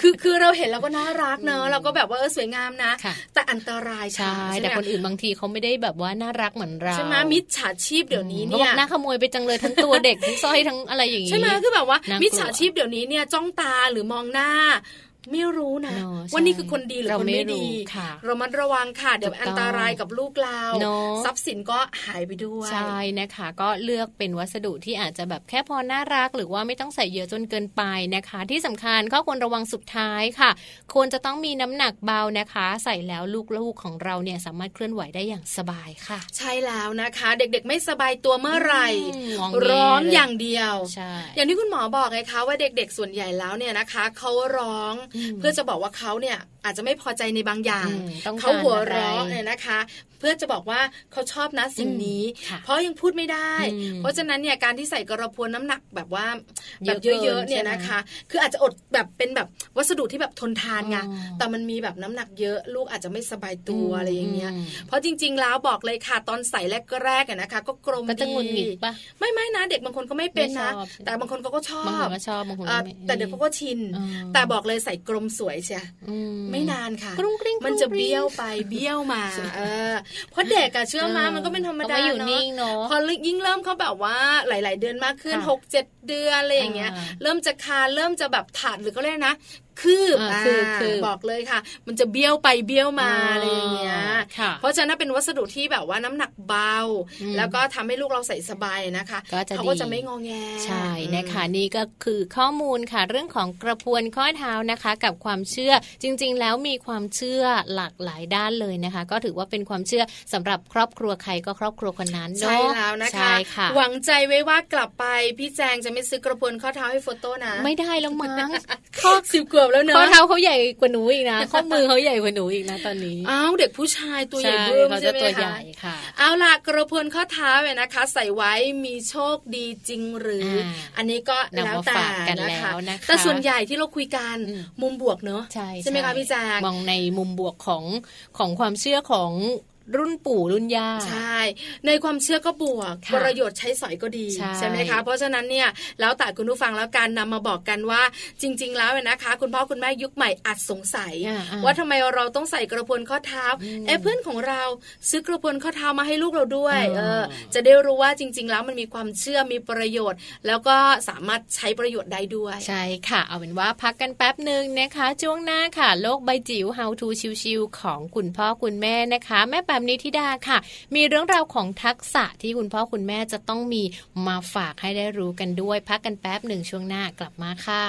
คือคือเราเห็นแล้วก็น่ารักเนอะเราก็แบบว่าเออสวยงามนะ แต่อันตรายใช่แต่คนอื่นบางทีเขาไม่ได้แบบว่าน่ารักเหมือนเราใช่ไหมมิจฉาชีพเดี๋ยวนี้เนี่ยน่าขโมยไปจังเลยทั้งตัวเด็กทั้งสร้อยทั้งอะไรอย่างนี้ใช่ไหมคือแบบว่ามิจฉาชีพเดี๋ยวนี้เนี่ยจ้องตาหรือมองหน้า ไม่รู้นะว่านี่คือคนดีหรือคนไม่ดีเรามัดระวังค่ะ เดี๋ยวอันตรายกับลูกเราทรัพย์สินก็หายไปด้วยใช่นะคะ ก็เลือกเป็นวัสดุที่อาจจะแบบแค่พอน่ารัก หรือว่าไม่ต้องใส่เยอะจนเกินไปนะคะ ที่สำคัญก็ควรระวังสุดท้ายค่ะ ควรจะต้องมีน้ำหนักเบานะคะ ใส่แล้วลูกๆของเราเนี่ยสามารถเคลื่อนไหวได้อย่างสบายค่ะ ใช่แล้วนะคะ เด็กๆไม่สบายตัวเมื่อไหร่ร้องอย่างเดียวอย่างที่คุณหมอบอกไงคะว่าเด็กๆส่วนใหญ่แล้วเนี่ยนะคะเขาร้องเพื่อจะบอกว่าเขาเนี่ย อาจจะไม่พอใจในบางอย่าง เขาหัวเราะเนี่ยนะคะ เพื่อจะบอกว่าเขาชอบนะสิ่งนี้ เพราะยังพูดไม่ได้ เพราะฉะนั้นเนี่ยการที่ใส่กระพวนน้ำหนักแบบว่าแบบเยอะๆเนี่ยนะคะ คืออาจจะอดแบบเป็นแบบวัสดุที่แบบทนทานไงแต่มันมีแบบน้ำหนักเยอะ ลูกอาจจะไม่สบายตัวอะไรอย่างเงี้ยเพราะจริง ๆ แล้วบอกเลยค่ะตอนใส่แรกๆนะคะ ก็กลมดีไม่ไม่นะเด็กบางคนก็ไม่เป็นนะแต่บางคนก็ชอบชอบบางคนแต่เดี๋ยวเขาก็ชินแต่บอกเลยใส่กลมสวยใช่ไม่นานค่ะมันจะเบี้ยวไปเบี้ยวมาเออเพราะเด็กอะเชื่อมามันก็เป็นธรรมดาเนาะพอยิ่งเริ่มเขาแบบว่าหลาย ๆ เดือนมากขึ้นหกเจ็ดเดือนอะไรอย่างเงี้ย เริ่มจะคาเริ่มจะแบบถาดหรือก็เรียกนะ คืบคือคือบอกเลยค่ะ มันจะเบี้ยวไปเบี้ยวมาอะไรอย่างเงี้ยเพราะฉะนั้นเป็นวัสดุที่แบบว่าน้ำหนักเบา แล้วก็ทำให้ลูกเราใส่สบายนะคะเขาก็จะไม่งอแงใช่นะคะนี่ก็คือข้อมูลค่ะ เรื่องของกระพวนข้อเท้านะคะ กับความเชื่อจริง ๆ แล้วมีความเชื่อหลากหลายด้านเลยนะคะ ก็ถือว่าเป็นความเชื่อสำหรับครอบครัวใครก็ครอบครัวคนนั้นใช่แล้วนะคะหวังใจไว้ว่ากลับไปพี่แจงจะไม่ซื้อกระพวนข้อเท้าให้โฟโต้นะ ไม่ได้แล้วมั้งข้อสิบกว่าแล้วเนอะข้อเท้าเขาใหญ่กว่าหนูอีกนะข้อมือเขาใหญ่กว่าหนูอีกนะตอนนี้อ้าวเด็กผู้ชายตัวใหญ่เบิ่มใช่ไหมคะเอาล่ะกระพวนข้อเท้าเนี่ยนะคะ ใส่ไว้มีโชคดีจริงหรือ อันนี้ก็แล้วแต่นะคะแต่ส่วนใหญ่ที่เราคุยกันมุมบวกเนอะใช่ไหมคะพี่แจงมองในมุมบวกของของความเชื่อของ รุ่นปู่รุ่นย่าใช่ ในความเชื่อก็บวก ประโยชน์ใช้สอยก็ดีใช่ไหมคะ เพราะฉะนั้นเนี่ยแล้วแต่คุณผู้ฟังแล้วการนำมาบอกกันว่าจริง ๆ แล้วนะคะ คุณพ่อคุณแม่ยุคใหม่อาจสงสัย ว่าทำไมเราต้องใส่กระพวนข้อเท้าเอ๊ะเพื่อนของเราซื้อกระพวนข้อเท้ามาให้ลูกเราด้วยเออจะได้รู้ว่าจริง ๆ แล้วมันมีความเชื่อมีประโยชน์ แล้วก็สามารถใช้ประโยชน์ได้ด้วยใช่ค่ะ เอาเป็นว่าพักกันแป๊บหนึ่งนะคะช่วงหน้าค่ะ โลกใบจิ๋ว How to ชิวๆของคุณพ่อคุณแม่นะคะ แม่แปมนิธิดาค่ะค่ะ มีเรื่องราวของทักษะที่คุณพ่อคุณแม่จะต้องมีมาฝากให้ได้รู้กันด้วย พักกันแป๊บหนึ่งช่วงหน้ากลับมาค่ะ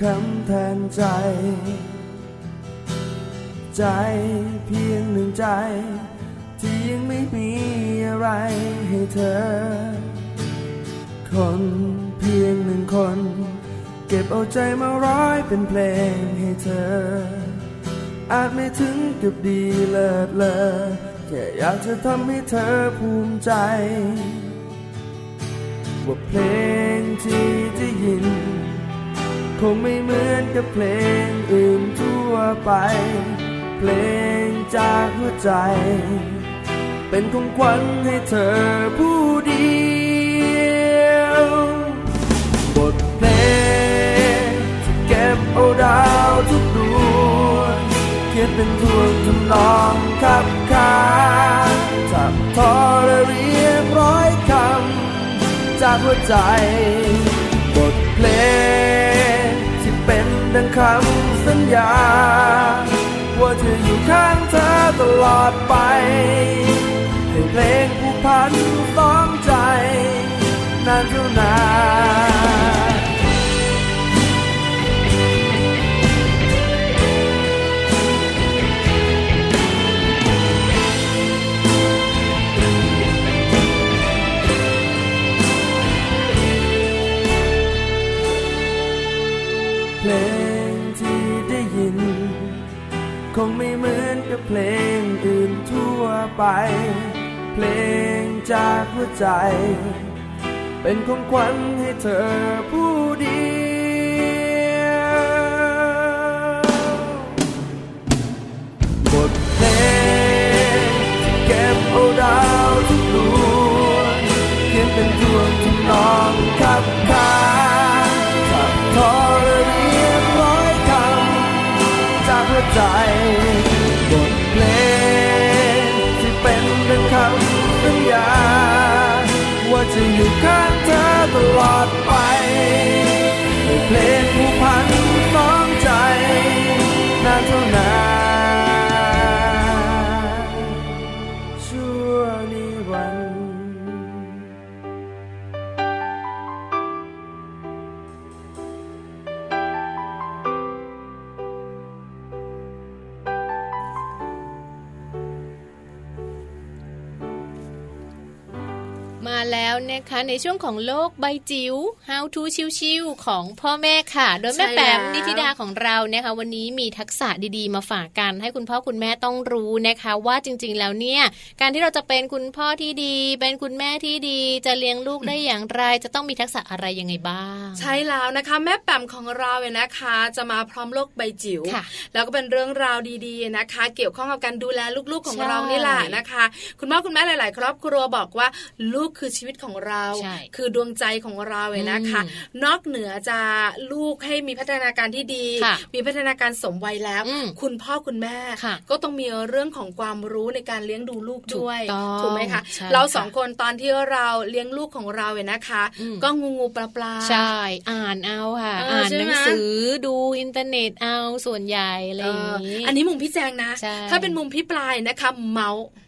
คำแทนใจ ใจเพียงหนึ่งใจ ที่ยังไม่มีอะไรให้เธอ คนเพียงหนึ่งคน เก็บเอาใจมาร้อยเป็นเพลงให้เธอ อาจไม่ถึงกับดีเลิศเลอแค่อยากจะทำให้เธอภูมิใจ ว่าเพลงที่ได้ยิน คงไม่เหมือนกับเพลงอื่นทั่วไป เพลงจากหัวใจ เป็นของขวัญให้เธอผู้เดียว บทเพลงที่เก็บเอาดาวทุกดวงเขียนเป็นทวงทำนองขับขานจับทอและเรียงร้อยคำจากหัวใจ บทเพลง ดังคำสัญญา ว่าจะอยู่ข้างเธอตลอดไป ให้เพลงผู้พันสองใจ นานเท่านาน คงไม่เหมือนกับเพลงอื่นทั่วไป เพลงจากหัวใจ เป็นของขวัญให้เธอผู้เดียวบทเพลงเก็บเอาดาวทุกดวงเขียนเป็นทวงทำนองขับขาน ใจบทเพลงที่เป็นดังคำสัญญา ว่าจะอยู่ข้างเธอตลอดไปให้เพลงผู้พันสองใจนานเท่านาน นะคะ ในช่วงของโลกใบจิ๋ว How to ชิวๆของพ่อแม่ค่ะ โดยแม่ใช่แปมแล้วนิธิดาของเรานะคะวันนี้มีทักษะดีๆ มาฝากกัน ให้คุณพ่อคุณแม่ต้องรู้นะคะ ว่าจริงๆแล้วเนี่ย การที่เราจะเป็นคุณพ่อที่ดี เป็นคุณแม่ที่ดี จะเลี้ยงลูกได้อย่างไร จะต้องมีทักษะอะไรยังไงบ้าง ใช่แล้วนะคะ แม่แปมของเราเนี่ยนะคะ จะมาพร้อมโลกใบจิ๋วค่ะแล้วก็เป็นเรื่องราวดีๆนะคะ เกี่ยวข้องกับการดูแลลูกๆของใช่เรานี่แหละนะคะ คุณพ่อคุณแม่หลาย ๆ ครอบครัวบอกว่าลูกคือชีวิตของเราใช่คือดวงใจของเราเนี่ยนะคะอืมนอกเหนือจะลูกให้มีพัฒนาการที่ดีค่ะมีพัฒนาการสมวัยแล้วอืมคุณพ่อคุณแม่ค่ะก็ต้องมีเรื่องของความรู้ในการเลี้ยงดูลูกด้วยถูกต้องถูกไหมคะใช่เราค่ะสองคนตอนที่เราเลี้ยงลูกของเราเนี่ยนะคะอืมก็งูงูปลาปลาใช่อ่านเอาค่ะเอออ่อ่านใช่หไหมนังสือดูอินเทอร์เน็ตเอาส่วนใหญ่อะไรอย่างนี้เอออันนี้มุมพี่แจงนะใช่ถ้าเป็นมุมพี่ปลายนะคะเมาส์อืมถาม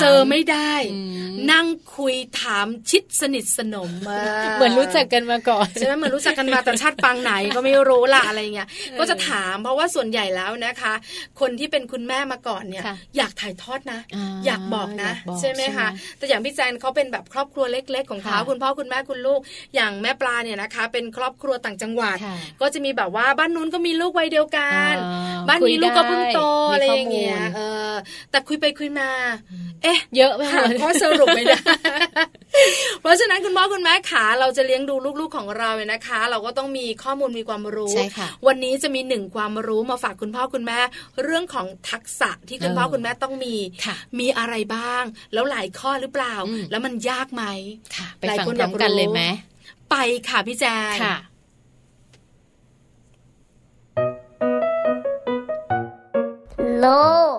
เจอไม่ได้อืมนั่งคุยถามชิดสนิทสนมมาเหมือนรู้จักกันมาก่อนใช่ไหมเหมือนรู้จักกันมาแต่ชาติปางไหนก็ไม่รู้ละอะไรเงี้ยก็จะถามเพราะว่าส่วนใหญ่แล้วนะคะ คนที่เป็นคุณแม่มาก่อนเนี่ยค่ะอยากถ่ายทอดนะอ่าอยากบอกนะอยากบอกใช่ไหมใช่ไหมคะแต่อย่างพี่แจนเขาเป็นแบบครอบครัวเล็ก ๆ ของเขาค่ะคุณพ่อคุณแม่คุณลูก อย่างแม่ปลาเนี่ยนะคะ เป็นครอบครัวต่างจังหวัดค่ะก็จะมีแบบว่าบ้านนู้นก็มีลูกวัยเดียวกันอ่าบ้านนี้ลูกก็เพิ่งโตคุยได้อะไรอย่างเงี้ยมีข้อมูลเออแต่คุยไปคุยมาเอ๊ะ เยอะไปหมหาดข้อสรุปไม่ได้เพราะฉะนั้นคุณพ่อคุณแม่ขาเราจะเลี้ยงดูลูกๆของเราเนี่ยนะคะ เราก็ต้องมีข้อมูลมีความรู้ใช่ค่ะวันนี้จะมีหนึ่งความรู้มาฝากคุณพ่อคุณแม่ เรื่องของทักษะที่คุณพ่อเออคุณแม่ต้องมีค่ะมีอะไรบ้าง แล้วหลายข้อหรือเปล่าอืมแล้วมันยากไหมค่ะไปหลายฟังคนพร้อมกันอยากรู้เลยไหมไปค่ะพี่แจงค่ะโลก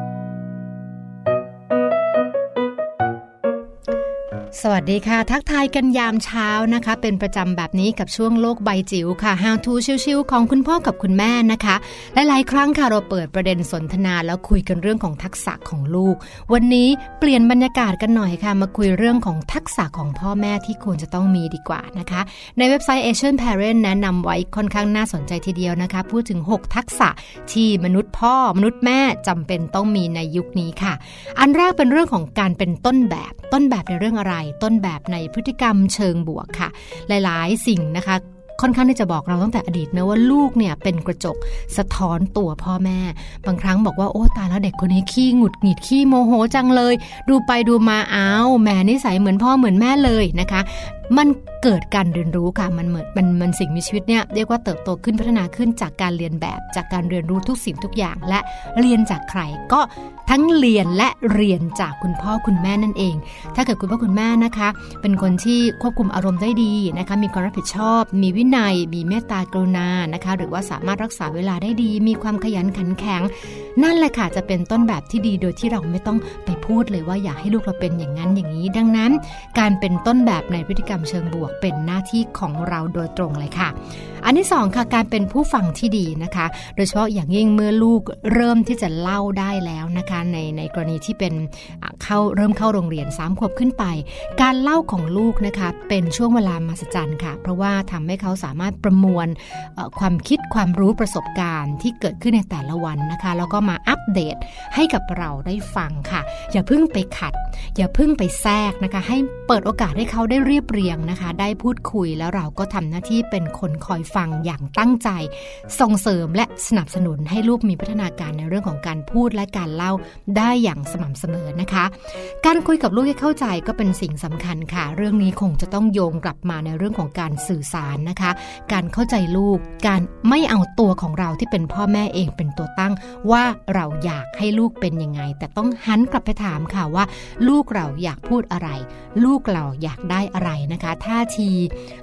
สวัสวัสดีค่ะ ทักทายกันยามเช้านะคะ เป็นประจำแบบนี้กับช่วงโลกใบจิ๋วค่ะ How to ชิวๆของคุณพ่อกับคุณแม่นะคะ หลายๆ ครั้งค่ะเราเปิดประเด็นสนทนาแล้วคุยกันเรื่องของทักษะของลูก วันนี้เปลี่ยนบรรยากาศกันหน่อยค่ะ มาคุยเรื่องของทักษะของพ่อแม่ที่ควรจะต้องมีดีกว่านะคะ ในเว็บไซต์ Asian Parent แนะนำไว้ค่อนข้างน่าสนใจทีเดียวนะคะ พูดถึง 6 ทักษะที่มนุษย์พ่อมนุษย์แม่จำเป็นต้องมีในยุคนี้ค่ะ อันแรกเป็นเรื่องของการเป็นต้นแบบต้นแบบในเรื่องอะไรต้นแบบในพฤติกรรมเชิงบวกค่ะ หลายๆ สิ่งนะคะค่อนข้างที่จะบอกเราตั้งแต่อดีตนะว่าลูกเนี่ยเป็นกระจกสะท้อนตัวพ่อแม่ บางครั้งบอกว่าโอ้ตายแล้วเด็กคนนี้ขี้หงุดหงิดขี้โมโหจังเลย ดูไปดูมาอ้าวแม่นิสัยเหมือนพ่อเหมือนแม่เลยนะคะ มันเกิดการเรียนรู้ค่ะมันเหมือนมันมันสิ่งมีชีวิตเนี่ยเรียกว่าเติบโตขึ้นพัฒนาขึ้นจากการเรียนแบบ จากการเรียนรู้ทุกสิ่งทุกอย่าง และเรียนจากใครก็ทั้งเรียนและเรียนจากคุณพ่อคุณแม่นั่นเอง ถ้าเกิดคุณพ่อคุณแม่นะคะ เป็นคนที่ควบคุมอารมณ์ได้ดีนะคะมีความรับผิดชอบ มีวินัย มีเมตตากรุณานะคะ หรือว่าสามารถรักษาเวลาได้ดี มีความขยันขันแข็ง นั่นแหละค่ะจะเป็นต้นแบบที่ดีโดยที่เราไม่ต้องไปพูดเลยว่าอยากให้ลูกเราเป็นอย่างนั้นอย่างนี้ ดังนั้น การเป็นต้นแบบในพฤติกรรมเชิงบวกเป็นหน้าที่ของเราโดยตรงเลยค่ะ อันที่สองค่ะการเป็นผู้ฟังที่ดีนะคะ โดยเฉพาะอย่างยิ่งเมื่อลูกเริ่มที่จะเล่าได้แล้วนะคะ ในในกรณีที่เป็นเข้าเริ่มเข้าโรงเรียน3ขวบขึ้นไป การเล่าของลูกนะคะเป็นช่วงเวลามหัศจรรย์ค่ะ เพราะว่าทำให้เขาสามารถประมวลความคิดความรู้ประสบการณ์ที่เกิดขึ้นในแต่ละวันนะคะ แล้วก็มาอัปเดตให้กับเราได้ฟังค่ะ อย่าเพิ่งไปขัด อย่าเพิ่งไปแทรกนะคะ ให้เปิดโอกาสให้เขาได้เรียบเรียยงนะคะ ได้พูดคุยแล้วเราก็ทำหน้าที่เป็นคนคอยฟังอย่างตั้งใจ ส่งเสริมและสนับสนุนให้ลูกมีพัฒนาการในเรื่องของการพูดและการเล่าได้อย่างสม่ำเสมอนะคะ การคุยกับลูกให้เข้าใจก็เป็นสิ่งสำคัญค่ะ เรื่องนี้คงจะต้องโยงกลับมาในเรื่องของการสื่อสารนะคะ การเข้าใจลูก การไม่เอาตัวของเราที่เป็นพ่อแม่เองเป็นตัวตั้ง ว่าเราอยากให้ลูกเป็นยังไง แต่ต้องหันกลับไปถามค่ะว่า ลูกเราอยากพูดอะไร ลูกเราอยากได้อะไรนะคะ ท่าที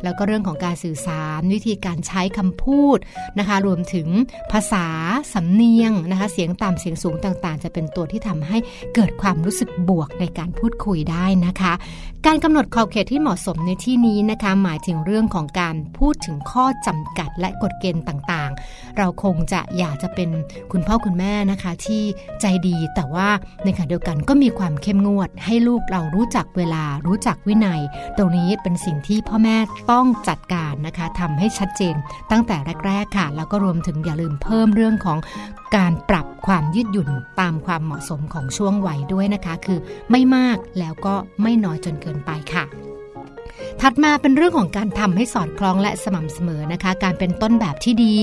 แล้วก็เรื่องของการสื่อสาร วิธีการใช้คำพูดนะคะ รวมถึงภาษาสำเนียงนะคะ เสียงต่ำเสียงสูงต่างๆ จะเป็นตัวที่ทำให้เกิดความรู้สึกบวกในการพูดคุยได้นะคะ การกำหนดขอบเขตที่เหมาะสมในที่นี้นะคะ หมายถึงเรื่องของการพูดถึงข้อจำกัดและกฎเกณฑ์ต่างๆ เราคงจะอยากจะเป็นคุณพ่อคุณแม่นะคะที่ใจดีแต่ว่าในขณะเดียวกันก็มีความเข้มงวด ให้ลูกเรารู้จักเวลารู้จักวินัย ตรงนี้เป็นสิ่งที่พ่อแม่ต้องจัดการนะคะทำให้ชัดเจนตั้งแต่แรก ๆค่ะ แล้วก็รวมถึงอย่าลืมเพิ่มเรื่องของการปรับความยืดหยุ่นตามความเหมาะสมของช่วงวัยด้วยนะคะ คือไม่มากแล้วก็ไม่น้อยจนเกินไปค่ะ ถัดมาเป็นเรื่องของการทำให้สอดคล้องและสม่ำเสมอนะคะ การเป็นต้นแบบที่ดี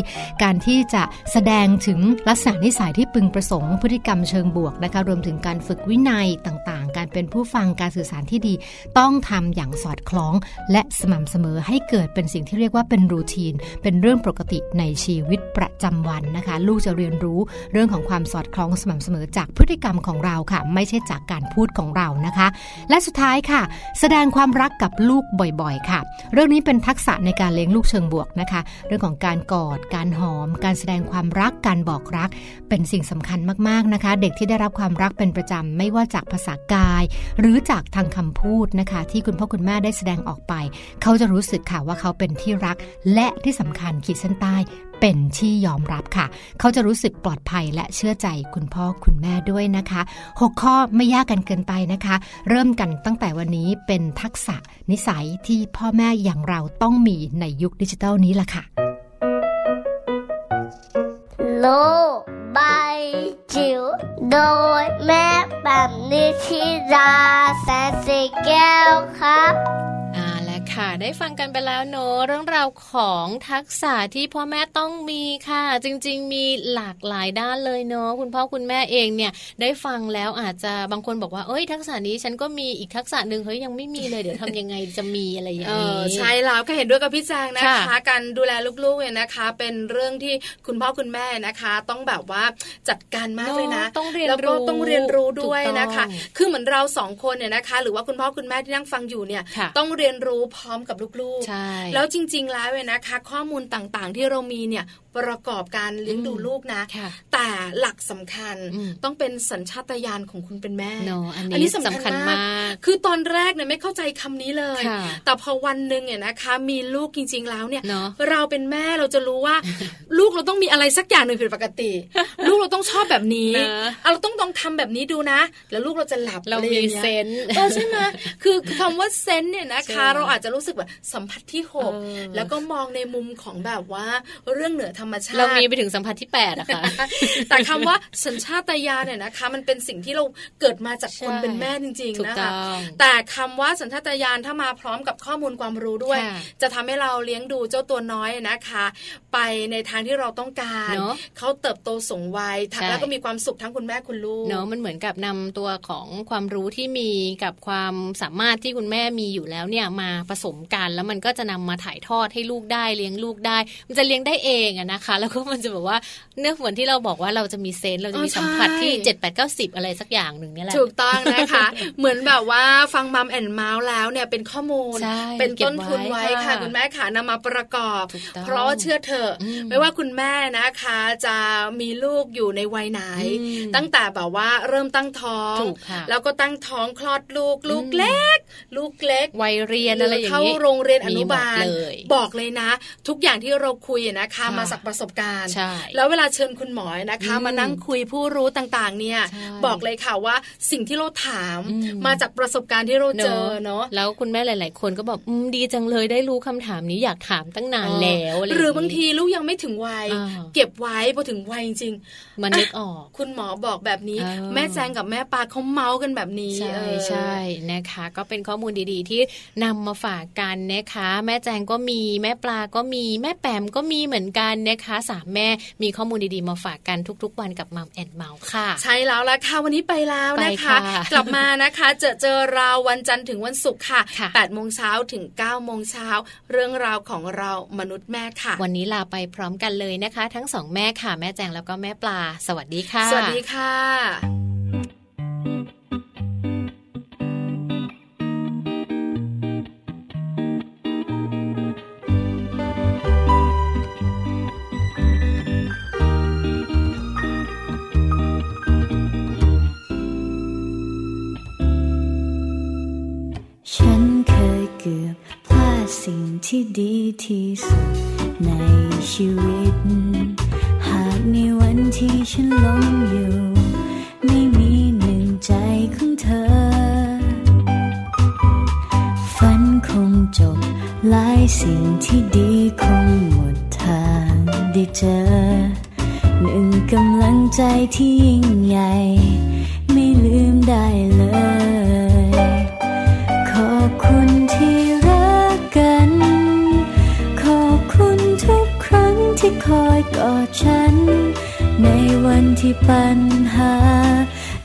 การที่จะแสดงถึงลักษณะนิสัยที่พึงประสงค์ พฤติกรรมเชิงบวกนะคะ รวมถึงการฝึกวินัยต่างๆ การเป็นผู้ฟังการสื่อสารที่ดี ต้องทำอย่างสอดคล้อง และสม่ำเสมอให้เกิดเป็นสิ่งที่เรียกว่าเป็นรูทีน เป็นเรื่องปกติในชีวิตประจำวันนะคะ ลูกจะเรียนรู้เรื่องของความสอดคล้องสม่ำเสมอจากพฤติกรรมของเราค่ะ ไม่ใช่จากการพูดของเรานะคะ และสุดท้ายค่ะ แสดงความรักกับลูกบ่อยๆ ค่ะ เรื่องนี้เป็นทักษะในการเลี้ยงลูกเชิงบวกนะคะ เรื่องของการกอด การหอม การแสดงความรัก การบอกรัก เป็นสิ่งสำคัญมากๆนะคะ เด็กที่ได้รับความรักเป็นประจำไม่ว่าจากภาษากาย หรือจากทางคำพูดนะคะ ที่คุณพ่อคุณแม่ได้แสดงออกไป เขาจะรู้สึกค่ะว่าเขาเป็นที่รักและที่สำคัญขีดเส้นใต้เป็นที่ยอมรับค่ะ เขาจะรู้สึกปลอดภัยและเชื่อใจคุณพ่อคุณแม่ด้วยนะคะ 6 ข้อไม่ยากกันเกินไปนะคะ เริ่มกันตั้งแต่วันนี้เป็นทักษะนิสัยที่พ่อแม่อย่างเราต้องมีในยุคดิจิทัลนี้ล่ะค่ะ โลกใบจิ๋วโดยแม่แบบนิชิราแสนสีแก้วครับ ค่ะ ได้ฟังกันไปแล้วเนอะเรื่องราวของทักษะที่พ่อแม่ต้องมีค่ะ จริง ๆ มีหลากหลายด้านเลยเนอะคุณพ่อคุณแม่เองเนี่ย ได้ฟังแล้วอาจจะบางคนบอกว่าเอ้ย ทักษะนี้ฉันก็มีอีกทักษะหนึ่งเฮ้ยยังไม่มีเลยเดี๋ยวทำยังไงจะมีอะไรอย่างเอนี้อใช่แล้วก็เห็นด้วยกับพี่แจงนะคะค่ะการดูแลลูกๆเนี่ยนะคะ เป็นเรื่องที่คุณพ่อคุณแม่นะคะ ต้องแบบว่าจัดการมากเลยนะเนอะต้องเรียนแล้วก็รู้ต้องเรียนรู้ด้วยถูกต้องนะคะ คือเหมือนเราสองคนเนี่ยนะคะ หรือว่าคุณพ่อคุณแม่ที่นั่งฟังอยู่เนี่ยค่ะต้องเรียนรู้พร้อมกับลูกใช่ๆแล้วจริง ๆ แล้วเนี่ยนะคะ ข้อมูลต่างๆ ที่เรามีเนี่ย ประกอบการเลี้ยงดูลูกนะ แต่หลักสำคัญต้องเป็นสัญชาตญาณของคุณเป็นแม่ อันนี้สำคัญมาก คือตอนแรกเนี่ยไม่เข้าใจคำนี้เลย แต่พอวันหนึ่งเนี่ยนะคะ มีลูกจริง ๆ แล้วเนี่ย เราเป็นแม่เราจะรู้ว่า ลูกเราต้องมีอะไรสักอย่างหนึ่งผิดปกติ ลูกเราต้องชอบแบบนี้เราต้องต้องทำแบบนี้ดูนะ แล้วลูกเราจะหลับเรามีเซนเออใช่ไหมคือคำว่าเซนเนี่ยนะคะ เราอาจจะรู้สึกแบบสัมผัสที่หกแล้วก็มองในมุมของแบบว่าเรื่องเหนือธรรมชาติ เรามีไปถึงสัมผัสที่8อะค่ะ แต่คำว่าสัญชาตญาณเนี่ยนะคะ มันเป็นสิ่งที่เราเกิดมาจากคนเป็นแม่จริง ๆ นะคะแต่คำว่าสัญชาตญาณถ้ามาพร้อมกับข้อมูลความรู้ด้วย จะทำให้เราเลี้ยงดูเจ้าตัวน้อยนะคะ ไปในทางที่เราต้องการเขาเติบโตสูงวัยแล้วก็มีความสุขทั้งคุณแม่คุณลูกเนาะมันเหมือนกับนำตัวของความรู้ที่มีกับความสามารถที่คุณแม่มีอยู่แล้วเนี่ยมาผสมกันแล้วมันก็จะนำมาถ่ายทอดให้ลูกได้เลี้ยงลูกได้ มันจะเลี้ยงได้เองอะนะคะ แล้วก็มันจะแบบว่าเนื้อเหมือนที่เราบอกว่าเราจะมีเซนเราจะมีสัมผัสที่7 8 9 10อะไรสักอย่างหนึ่งนี่แหละถูกต้องนะคะ เหมือนแบบว่าฟังมัมแอนเมาส์แล้วเนี่ยเป็นข้อมูลเป็นต้นทุนไว้ค่ะ คุณแม่ค่ะนำมาประกอบ เพราะเชื่อเถอะไม่ว่าคุณแม่นะคะจะมีลูกอยู่ในวัยไหน ตั้งแต่แบบว่าเริ่มตั้งท้อง แล้วก็ตั้งท้องคลอดลูกลูกเล็ก ลูกเล็กวัยเรียนอะไรอย่างนี้เข้าโรงเรียนอนุบาลบอกเลยนะ ทุกอย่างที่เราคุยนะคะ มาจากประสบการณ์ แล้วเวลาเชิญคุณหมอนะคะ มานั่งคุยผู้รู้ต่างๆ เนี่ย บอกเลยค่ะว่าสิ่งที่เราถามมาจากประสบการณ์ที่เราเจอเนาะแล้วคุณแม่หลาย ๆ คนก็บอกดีจังเลยได้รู้คำถามนี้อยากถามตั้งนานแล้วหรือบางทีลูกยังไม่ถึงวัยเก็บไว้พอถึงวัยจริงมันนึกออก คุณหมอบอกแบบนี้ แม่แจงกับแม่ปาเขาเมาส์กันแบบนี้ใช่ใช่นะคะ ก็เป็นข้อมูลดีๆ ที่นำมาฝากกันนะคะ แม่แจงก็มีแม่ปลาก็มีแม่แปมก็มีเหมือนกันนะคะสามแม่มีข้อมูลดีๆมาฝากกันทุก ๆ วันกับมัมแอนเมาส์ค่ะ ใช่แล้วละค่ะวันนี้ไปแล้วนะคะ กลับมานะคะเจอเจอเราวันจันทร์ถึงวันศุกร์ค่ะ8โมงเช้าถึง9โมงเช้าเรื่องราวของเรามนุษย์แม่ค่ะ วันนี้ลาไปพร้อมกันเลยนะคะ ทั้งสองแม่ค่ะ แม่แจงแล้วก็แม่ปลา สวัสดีค่ะ สวัสดีค่ะ ที่ดีที่สุดในชีวิต หากในวันที่ฉันล้มอยู่ ไม่มีหนึ่งใจของเธอ ฝันคงจบหลายสิ่งที่ดีคงหมดทางได้เจอ หนึ่งกำลังใจที่ยิ่งใหญ่ ไม่ลืมได้เลย ที่คอยกอดฉัน ในวันที่ปัญหา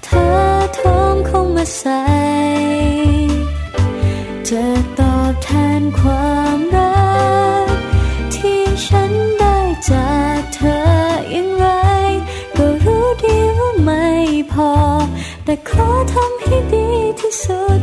เธอท้องคงมาใส่จะตอบแทนความรัก ที่ฉันได้จากเธออย่างไร ก็รู้ดีว่าไม่พอ แต่ขอทำให้ดีที่สุด